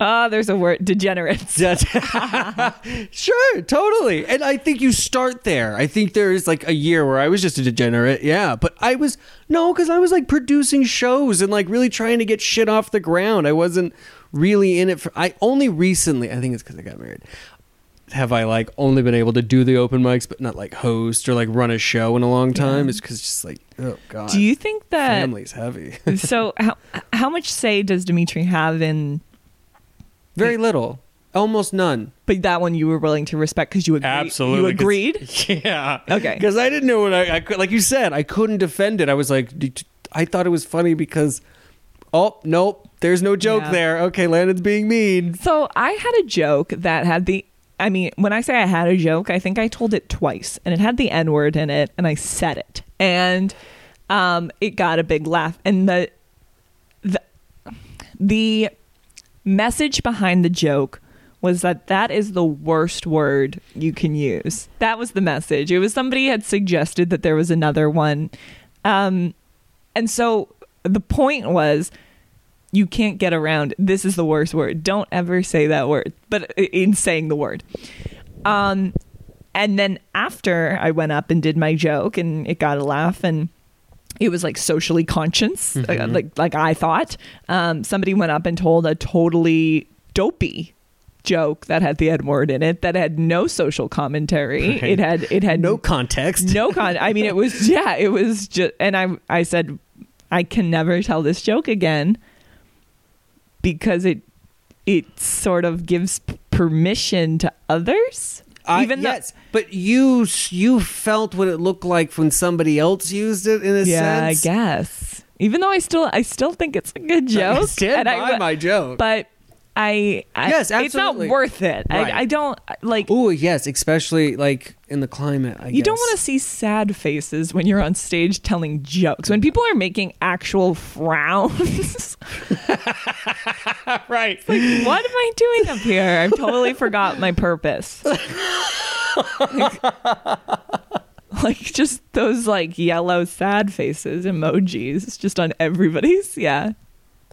ah, there's a word degenerates. sure, totally. And I think you start there. I think there is like a year where I was just a degenerate. Yeah. But I was, no, because I was like producing shows and like really trying to get shit off the ground. I wasn't really in it for, I only recently, I think it's because I got married. Have I like only been able to do the open mics, but not like host or like run a show in a long time? It's because just like, oh God. Do you think that? Family's heavy. so how how much say does Dimitri have in? Very little. Almost none. But that one you were willing to respect because you agreed. You 'cause- agreed. Yeah. Okay. Because I didn't know what I, I could, like you said, I couldn't defend it. I was like, I thought it was funny because, oh nope, there's no joke Yeah. there. Okay, Landon's being mean. So I had a joke that had the. I mean, when I say I had a joke, I think I told it twice, and it had the N word in it, and I said it, and um, it got a big laugh. And the the the message behind the joke was that that is the worst word you can use. That was the message. It was somebody had suggested that there was another one, um, and so the point was you can't get around. This is the worst word. Don't ever say that word but in saying the word. Um and then after i went up and did my joke and it got a laugh and it was like socially conscious uh, like like i thought um somebody went up and told a totally dopey joke that had the n word in it that had no social commentary. Right. it had it had No context. no con i mean it was yeah it was just and i i said i can never tell this joke again because it it sort of gives permission to others I, even though yes, but you you felt what it looked like when somebody else used it in a yeah sense. Yeah, I guess even though i still i still think it's a good joke I stand and by I, my joke. but I, I Yes, it's not worth it Right. I, I don't like oh yes, especially like in the climate. I you don't want to see sad faces when you're on stage telling jokes when people are making actual frowns right. It's Like what am I doing up here? I totally forgot my purpose. like, like, just those like yellow sad faces emojis just on everybody's. Yeah.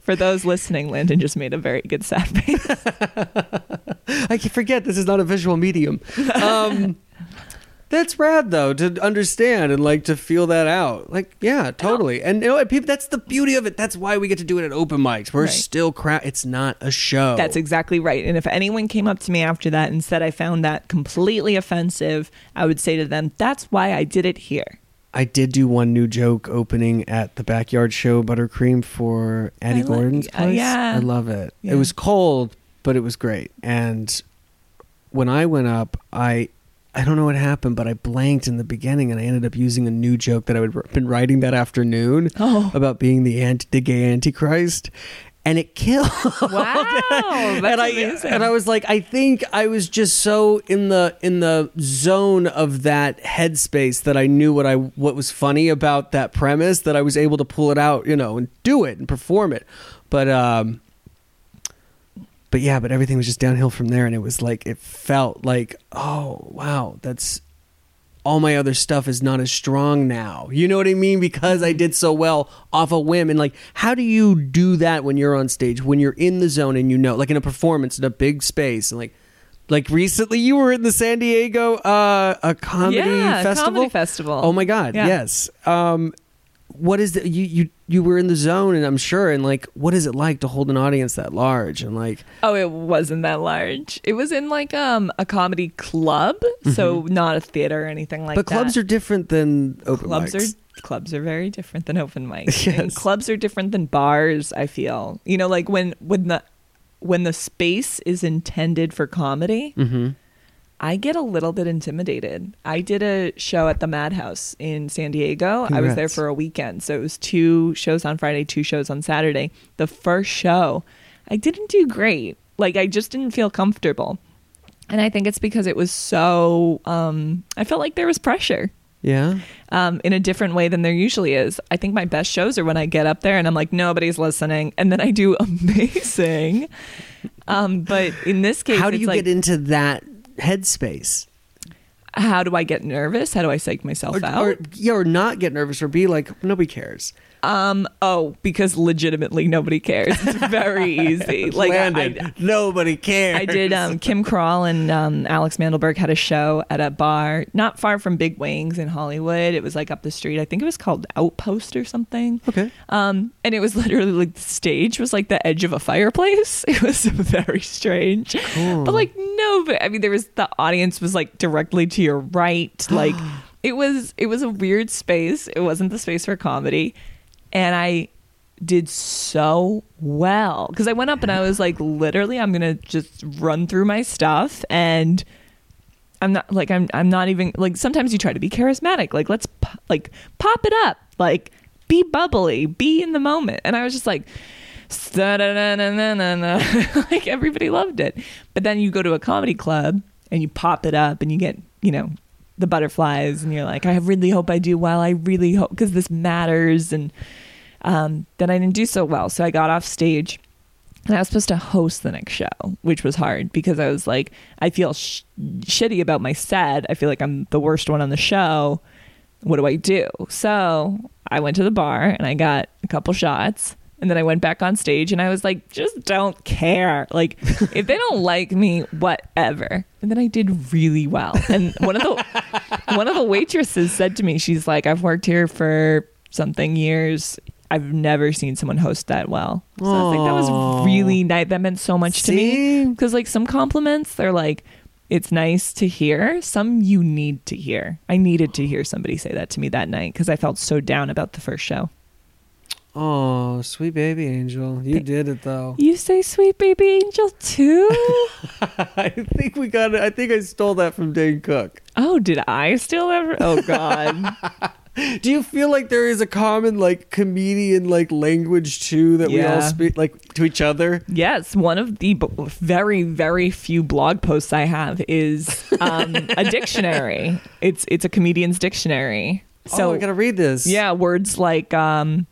For those listening, Landon just made a very good sad face. I can forget this is not a visual medium. Um, that's rad though to understand and like to feel that out. Like yeah, totally. And you know what, people that's the beauty of it. That's why we get to do it at open mics. We're Right. still crowd. It's not a show. That's exactly right. And if anyone came up to me after that and said I found that completely offensive, I would say to them, that's why I did it here. I did do one new joke opening at the backyard show buttercream for I lo- Gordon's uh, place. yeah. I love it. Yeah. It was cold, but it was great. And when I went up, I I don't know what happened, but I blanked in the beginning, and I ended up using a new joke that I had been writing that afternoon Oh. about being the anti, the gay antichrist. And it killed. Wow, and I amazing. and I was like, I think I was just so in the in the zone of that headspace that I knew what I what was funny about that premise that I was able to pull it out, you know, and do it and perform it. But um but yeah, but everything was just downhill from there and it was like it felt like, oh wow, that's all my other stuff is not as strong now. You know what I mean? Because I did so well off a whim. And like, how do you do that when you're on stage, when you're in the zone and you know, like in a performance in a big space and like, like recently you were in the San Diego uh a comedy Yeah, festival. comedy festival. Oh my god, Yeah. yes. Um what is the you you you were in the zone and I'm sure and like what is it like to hold an audience that large and like Oh, it wasn't that large. It was in like um a comedy club, so not a theater or anything like Mm-hmm. but that. clubs are different than open clubs mics. are clubs are very different than open mics. And Yes. clubs are different than bars, I feel. You know, like when when the when the space is intended for comedy, Mhm. I get a little bit intimidated. I did a show at the Madhouse in San Diego. I was there for a weekend. So it was two shows on Friday, two shows on Saturday. The first show, I didn't do great. Like I just didn't feel comfortable. And I think it's because it was so um I felt like there was pressure Yeah. um, in a different way than there usually is. I think my best shows are when I get up there and I'm like, nobody's listening, and then I do amazing. Um, but in this case, How do you like, get into that headspace? how do I get nervous? How do I psych myself Or, out? or, yeah, or not get nervous or be like, nobody cares. Um, oh, because legitimately nobody cares. It's very easy. Like I, Landon, nobody cares. I did. Um, Kim Crawl and um, Alex Mandelberg had a show at a bar not far from Big Wangs in Hollywood. It was like up the street. I think it was called Outpost or something. Okay. Um, and it was literally like the stage was like the edge of a fireplace. It was very strange. Cool. But like no, but I mean there was the audience was like directly to your right. Like it was it was a weird space. It wasn't the space for comedy. And I did so well. Because I went up and I was like literally I'm to just run through my stuff and I'm not like I'm I'm not even like sometimes you try to be charismatic like let's po- like pop it up like be bubbly be in the moment. And I was just like like everybody loved it. But then you go to a comedy club and you pop it up and you get you know the butterflies and you're like I really hope I do well I really hope because this matters and um, then I didn't do so well so I got off stage and I was supposed to host the next show, which was hard because I was like, I feel sh- shitty about my set. I feel like I'm the worst one on the show. What do I do? So I went to the bar and I got a couple shots. And then I went back on stage and I was like, just don't care. Like, if they don't like me, whatever. And then I did really well. And one of the one of the waitresses said to me, she's like, I've worked here for something years. I've never seen someone host that well. So I was like, that was really nice. That meant so much to me. Because like some compliments, they're like, it's nice to hear. Some you need to hear. I needed to hear somebody say that to me that night because I felt so down about the first show. Oh, sweet baby angel. You did it though. You say sweet baby angel too? I think we got it. I think I stole that from Dane Cook. oh, did I still ever? Oh God. Do you feel like there is a common like comedian like language too that we all Yeah. speak like to each other? Yes, one of the b- very very few blog posts I have is um, a dictionary. It's it's a comedian's dictionary. So oh, I gotta read this. yeah, words like um,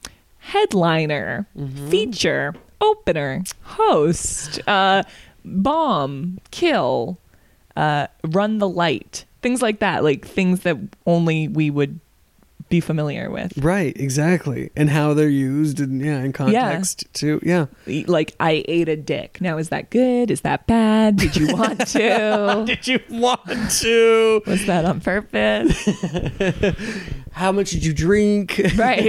headliner, feature, opener, host, uh, bomb, kill, uh, run the light, things like that. Like things that only we would be familiar with. Right, exactly. And how they're used and yeah, in context too. Yeah. Like I ate a dick. Now is that good? Is that bad? Did you want to? Did you want to? Was that on purpose? How much did you drink? right.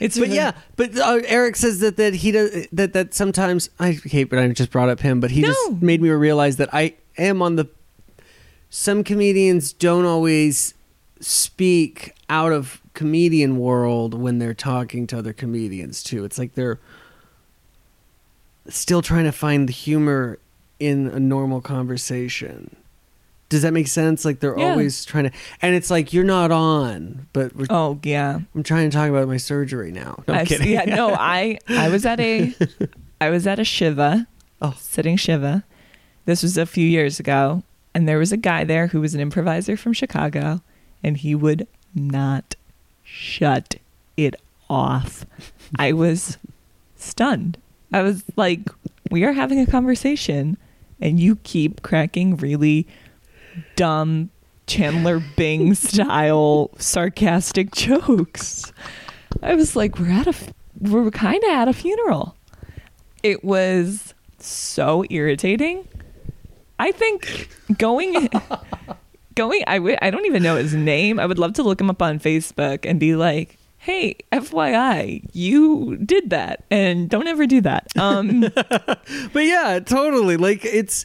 it's But yeah, but uh, Eric says that that he does that that sometimes I hate, but I just brought up him, but he No. just made me realize that I am on the. Some comedians don't always speak out of comedian world when they're talking to other comedians too. It's like they're still trying to find the humor in a normal conversation. Does that make sense? Like they're Yeah. always trying to, and it's like you're not on, but Oh yeah. I'm trying to talk about my surgery now. No, I'm kidding. Yeah, no, I I was at a I was at a shiva, Oh. sitting shiva. This was a few years ago, and there was a guy there who was an improviser from Chicago, and he would not shut it off. I was stunned. I was like, "We are having a conversation, and you keep cracking really dumb Chandler Bing style sarcastic jokes." I was like, we're at a we're kind of at a funeral. It was so irritating. I think going, going, I w- I don't even know his name. I would love to look him up on Facebook and be like, hey, FYI, you did that and don't ever do that. Um, But yeah, totally. Like it's,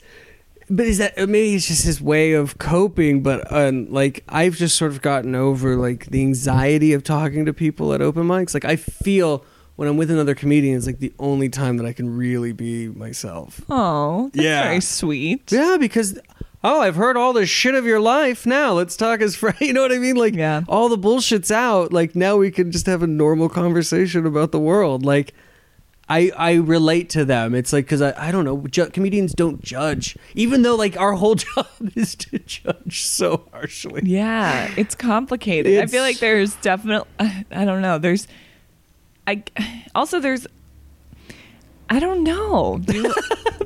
but is that maybe it's just his way of coping? But um, like I've just sort of gotten over like the anxiety of talking to people at open mics. Like I feel when I'm with another comedian, it's like the only time that I can really be myself. oh, that's Yeah. very sweet. Yeah, because oh, I've heard all the shit of your life. Now let's talk as friends. You know what I mean? Like Yeah. all the bullshit's out. Like now we can just have a normal conversation about the world. Like. I, I relate to them. It's like because I, I don't know ju- comedians don't judge even though like our whole job is to judge so harshly. Yeah, it's complicated. I feel like there's definitely I don't know. There's I also there's I don't know. Do,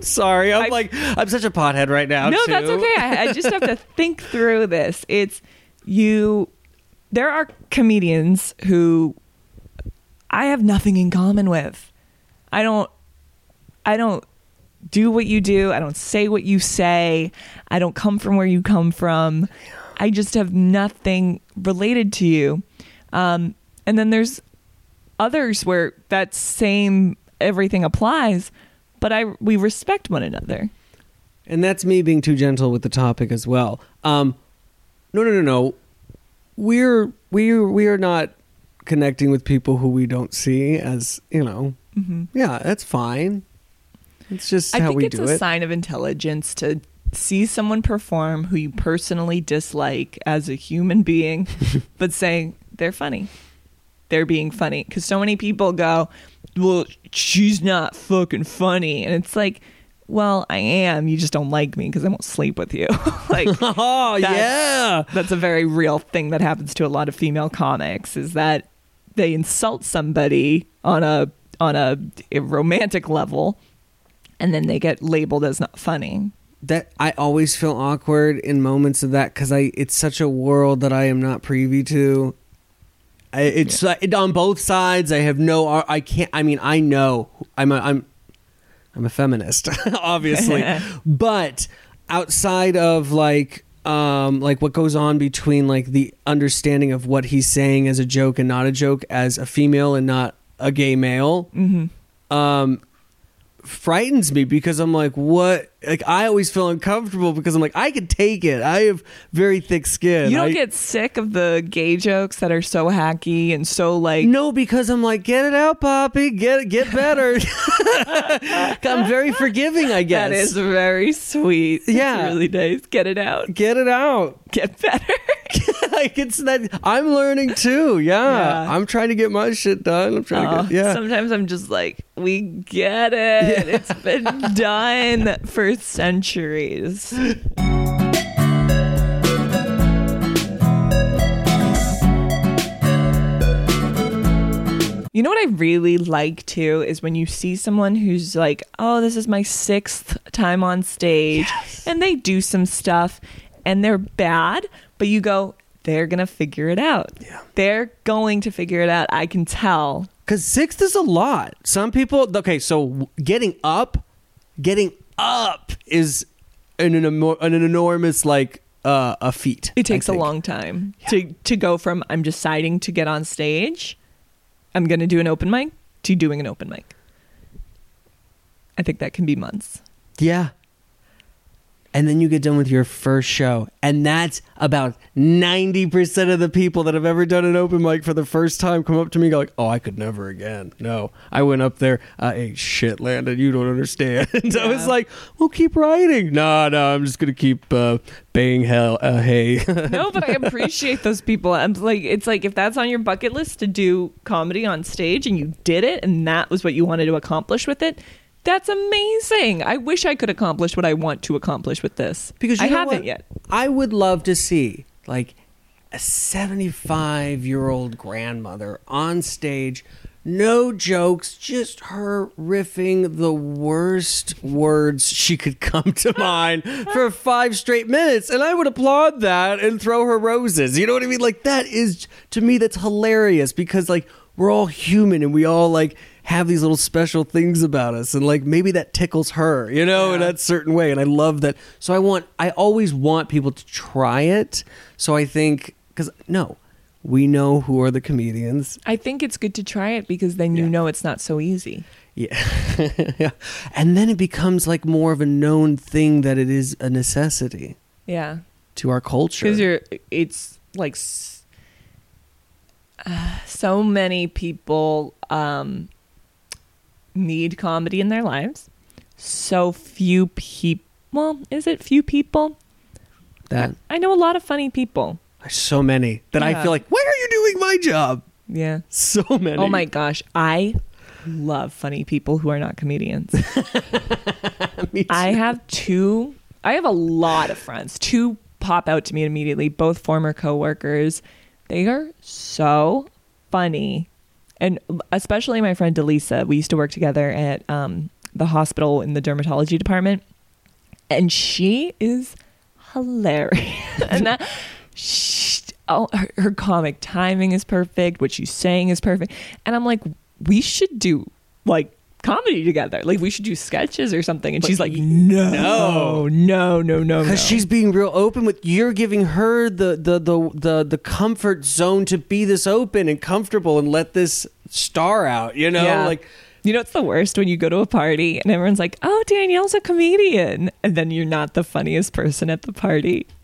Sorry, I'm I- like I'm such a pothead right now. no, too. that's okay. I, I just have to think through this. It's you. There are comedians who I have nothing in common with. I don't. I don't do what you do. I don't say what you say. I don't come from where you come from. I just have nothing related to you. Um, and then there's others where that same everything applies, but I we respect one another. And that's me being too gentle with the topic as well. Um, no, no, no, no. We're we're we are not connecting with people who we don't see as you know. Yeah, that's fine. It's just I how think we it's do a it. sign of intelligence to see someone perform who you personally dislike as a human being, but saying they're funny. They're being funny. Because so many people go, well, she's not fucking funny. And it's like, well, I am. You just don't like me because I won't sleep with you. like, oh that's- yeah. That's a very real thing that happens to a lot of female comics is that they insult somebody on a on a, a romantic level and then they get labeled as not funny. that I always feel awkward in moments of that because I it's such a world that I am not privy to. I, it's like, on both sides. I have no. I can't. I mean, I know. I'm. A, I'm. I'm a feminist, obviously, but outside of like. Um, like what goes on between like the understanding of what he's saying as a joke and not a joke as a female and not a gay male, um, frightens me because I'm like, what? Like, I always feel uncomfortable because I'm like, I could take it. I have very thick skin. You don't I- get sick of the gay jokes that are so hacky and so like no, because I'm like, get it out, Poppy. Get it, get better. I'm very forgiving, I guess. that is very sweet. It's Yeah. really nice. Get it out. Get it out. Get better. like it's that I'm learning too. Yeah. Yeah. I'm trying to get my shit done. I'm trying Oh, to get oh, yeah. Sometimes I'm just like, we get it. It's been done for centuries. You know what I really like too is when you see someone who's like, oh, this is my sixth time on stage, and they do some stuff and they're bad, but you go, they're going to figure it out. Yeah. They're going to figure it out. I can tell. Because sixth is a lot. Some people, okay, so getting up, getting up is an, an, an enormous, like, uh, a feat. It takes a long time to to go from I'm deciding to get on stage, I'm going to do an open mic to doing an open mic. I think that can be months. Yeah. And then you get done with your first show, and that's about ninety percent of the people that have ever done an open mic for the first time come up to me and go like, "Oh, I could never again." No, I went up there, I ate shit, Landon. You don't understand. And I was Yeah. like, "Well, keep writing." No, no, I'm just gonna keep uh, baying hell, uh, hey. no, but I appreciate those people. I'm like, it's like if that's on your bucket list to do comedy on stage and you did it and that was what you wanted to accomplish with it, that's amazing. I wish I could accomplish what I want to accomplish with this because you I haven't what? yet. I would love to see like a 75 year old grandmother on stage, no jokes, just her riffing the worst words she could come to mind for five straight minutes, and I would applaud that and throw her roses. You know what I mean? Like that is to me that's hilarious because like we're all human and we all like have these little special things about us. And like maybe that tickles her you know in Yeah. that certain way. And i love that. So i want i always want people to try it. So i think because no we know who are the comedians. I think it's good to try it because then you Yeah. know it's not so easy. yeah. Yeah. And then it becomes like more of a known thing that it is a necessity. Yeah. to our culture. Because you're it's like uh, so many people um need comedy in their lives. So few people well is it few people? That i know a lot of funny people. There's so many that i feel like why are you doing my job? Yeah. So many. Oh my gosh. I love funny people who are not comedians. Me I have two. I have a lot of friends. Two pop out to me immediately. Both former coworkers. They are so funny, and especially my friend Delisa. We used to work together at um, the hospital in the dermatology department, and she is hilarious. and that. She, oh, her, her comic timing is perfect. What she's saying is perfect. And I'm like, we should do like comedy together. Like we should do sketches or something. And But she's like, no, no. no, no, no, no. because she's being real open with you're giving her the, the the the the comfort zone to be this open and comfortable and let this star out you know Yeah. like You know, it's the worst when you go to a party and everyone's like, "Oh, Danielle's a comedian," and then you're not the funniest person at the party.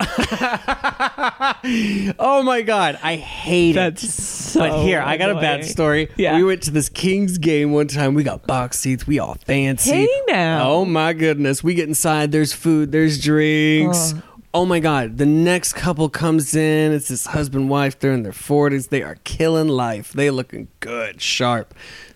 oh my god i hate That's it so. but here i got a bad story Yeah. we went to this kings game one time we got box seats we all fancy Hey now. oh my goodness we get inside there's food there's drinks Oh. Oh my God! The next couple comes in. It's this husband wife. They're in their forties. They are killing life. They looking good, sharp.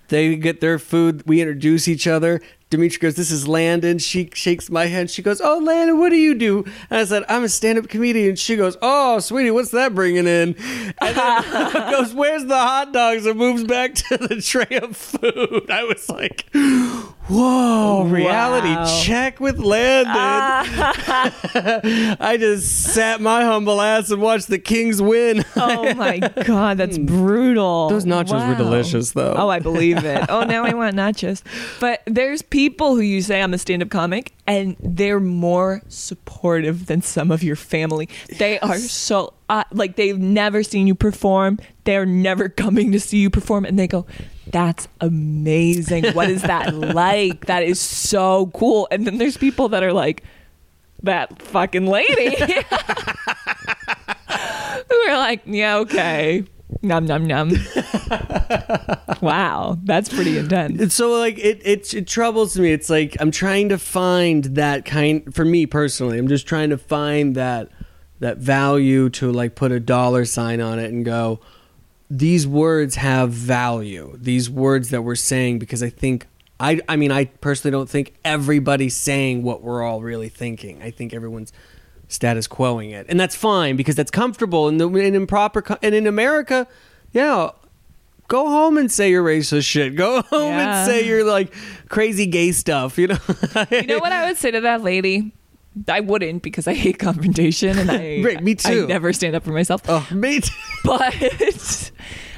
They get their food. We introduce each other. Dimitri goes, "This is Landon." She shakes my hand. She goes, "Oh, Landon, what do you do?" And I said, "I'm a stand-up comedian." She goes, "Oh, sweetie, what's that bringing in?" And then goes, "Where's the hot dogs?" And moves back to the tray of food. I was like, "Whoa, reality Wow. check with Landon." I just sat my humble ass and watched the Kings win. Oh my god, that's brutal. Those nachos were delicious, though. Oh, I believe it. Oh, now I want nachos. But there's people who you say I'm a stand-up comic, and they're more supportive than some of your family. They are so uh, like they've never seen you perform. They're never coming to see you perform, and they go, "That's amazing. What is that like? That is so cool." And then there's people that are like, "That fucking lady." who are like, yeah, okay. Num num num. wow, that's pretty intense. It's so like it, it it troubles me. It's like I'm trying to find that kind for me personally. I'm just trying to find that that value to like put a dollar sign on it and go these words have value. These words that we're saying because I think I I mean I personally don't think everybody's saying what we're all really thinking. I think everyone's status quoing it. And that's fine because that's comfortable and the and in proper and in America, yeah, go home and say your racist shit. Go home Yeah. and say your like crazy gay stuff, you know. You know what I would say to that lady? I wouldn't because I hate confrontation and I Right, me too. I never stand up for myself. Oh, me too. But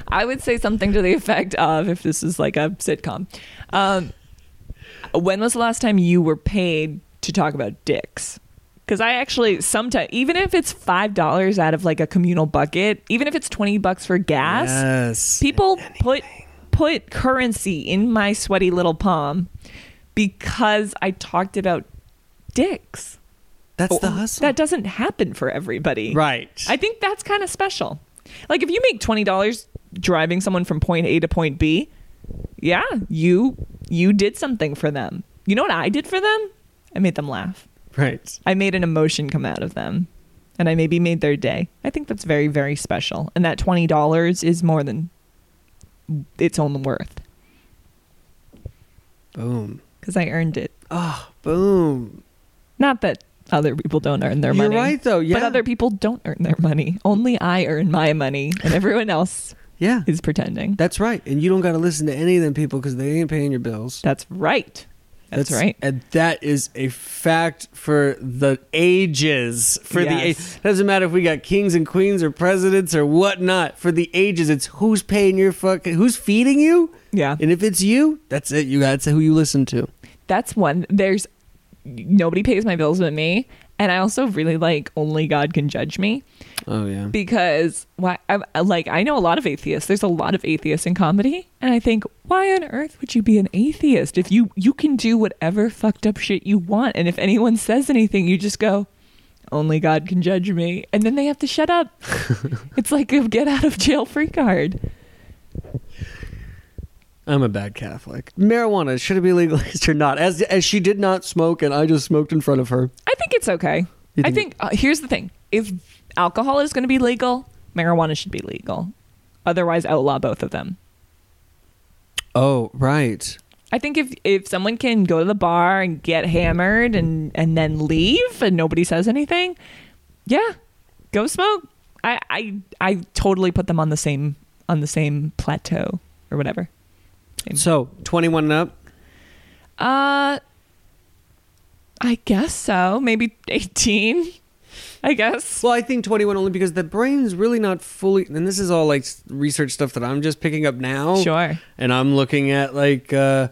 I would say something to the effect of if this is like a sitcom. Um, when was the last time you were paid to talk about dicks? Because I actually sometimes, even if it's five dollars out of like a communal bucket, even if it's twenty bucks for gas, Yes. people put put currency in my sweaty little palm because I talked about dicks. That's oh, the oh, hustle. That doesn't happen for everybody. right. I think that's kind of special. Like if you make twenty dollars driving someone from point A to point B, yeah, you you did something for them. You know what I did for them? I made them laugh. right. I made an emotion come out of them. And I maybe made their day. I think that's very, very special. And that twenty dollars is more than its own worth. Boom. Because I earned it. Oh, boom. Not that other people don't earn their You're money. right, though. Yeah. But other people don't earn their money. Only I earn my money, and everyone else Yeah. is pretending. That's right. And you don't got to listen to any of them people because they ain't paying your bills. That's right. That's, right. And that is a fact for the ages. For the Yes. age. Doesn't matter if we got kings and queens or presidents or whatnot. For the ages, it's who's paying your fucking, who's feeding you? Yeah. And if it's you, that's it. You got to say who you listen to. That's one. There's nobody pays my bills but me. And I also really like only God can judge me. Oh yeah. because why I, like I know a lot of atheists. There's a lot of atheists in comedy, and I think why on earth would you be an atheist if you you can do whatever fucked up shit you want, and if anyone says anything, you just go. Only God can judge me, and then they have to shut up. it's like a get out of jail free card. I'm a bad Catholic. Marijuana should it be legalized or not? As as she did not smoke, and I just smoked in front of her. I think it's okay. You I think- think uh, here's the thing: if alcohol is going to be legal, marijuana should be legal. Otherwise, outlaw both of them. Oh right. I think if if someone can go to the bar and get hammered and and then leave and nobody says anything, yeah, go smoke. I I I totally put them on the same on the same plateau or whatever. Same. So 21 and up. Uh I guess so. Maybe 18. I guess. Well, I think 21 only because the brain's really not fully. And this is all like research stuff that I'm just picking up now. Sure. And I'm looking at like, uh,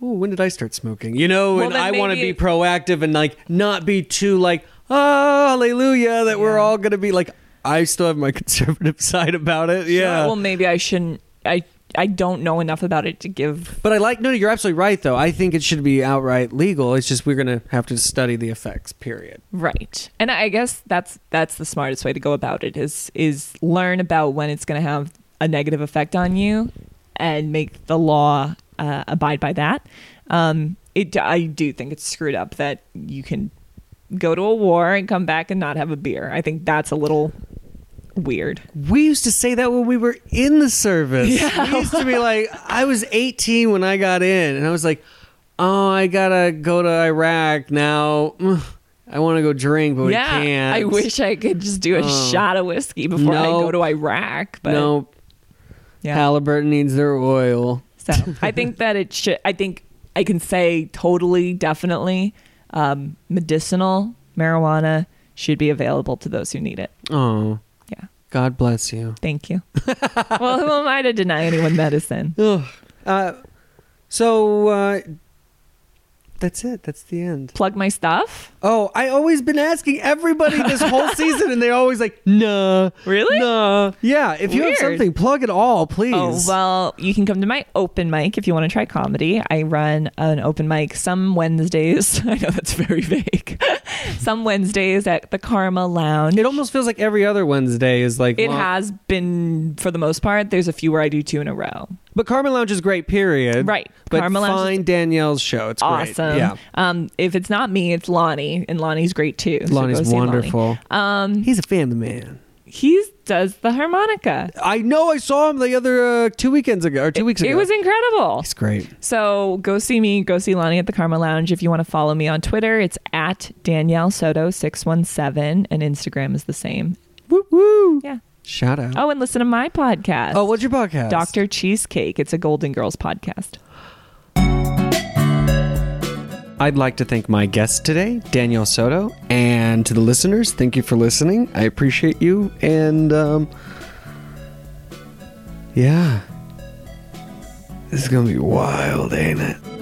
oh, when did I start smoking? You know, Well, and I want to be proactive and like not be too like, oh, hallelujah, that we're all going to be like, I still have my conservative side about it. Yeah. Well, maybe I shouldn't I I don't know enough about it to give but I like, no, you're absolutely right, though. I think it should be outright legal. It's just we're going to have to study the effects, period. Right. And I guess that's that's the smartest way to go about it is is learn about when it's going to have a negative effect on you and make the law uh, abide by that. Um, it I do think it's screwed up that you can go to a war and come back and not have a beer. I think that's a little weird. We used to say that when we were in the service. Yeah. We used to be like, I was 18 when I got in, and I was like, oh, I gotta go to Iraq now. I want to go drink, but we yeah. can't. I wish I could just do a Oh. shot of whiskey before I go to Iraq, but no, yeah. Halliburton needs their oil. So I think that it should. I think I can say totally, definitely, um, medicinal marijuana should be available to those who need it. Oh, Yeah, God bless you. thank you. well, who am I to deny anyone medicine? Ugh. Uh, so uh, that's it. That's the end. Plug my stuff. Oh, I always been asking everybody this whole season, and they're always like, "Nah, Really? nah." Yeah, if you have something, plug it all, please. Oh well, you can come to my open mic if you want to try comedy. I run an open mic some Wednesdays. I know that's very vague. some Wednesdays at the Karma Lounge. It almost feels like every other Wednesday is like It long- has been for the most part. There's a few where I do two in a row. But Karma Lounge is great. Period. Right. But Lounge find Danielle's show. It's great. awesome. Yeah, Um, if it's not me, it's Lonnie, and Lonnie's great too. so Lonnie's Lonnie. wonderful. Um, He's a family man. he does the harmonica. I know. I saw him the other uh, two weekends ago or two weeks ago. It was incredible. He's great. So go see me, go see Lonnie at the Karma Lounge. If you want to follow me on Twitter, it's at Danielle Soto six one seven, and Instagram is the same. Woo woo. Yeah. Shout out. Oh, and listen to my podcast. Oh, what's your podcast? Doctor Cheesecake. It's a Golden Girls podcast. I'd like to thank my guest today, Danielle Soto, and to the listeners, thank you for listening. I appreciate you, and um, yeah, this is gonna be wild, ain't it?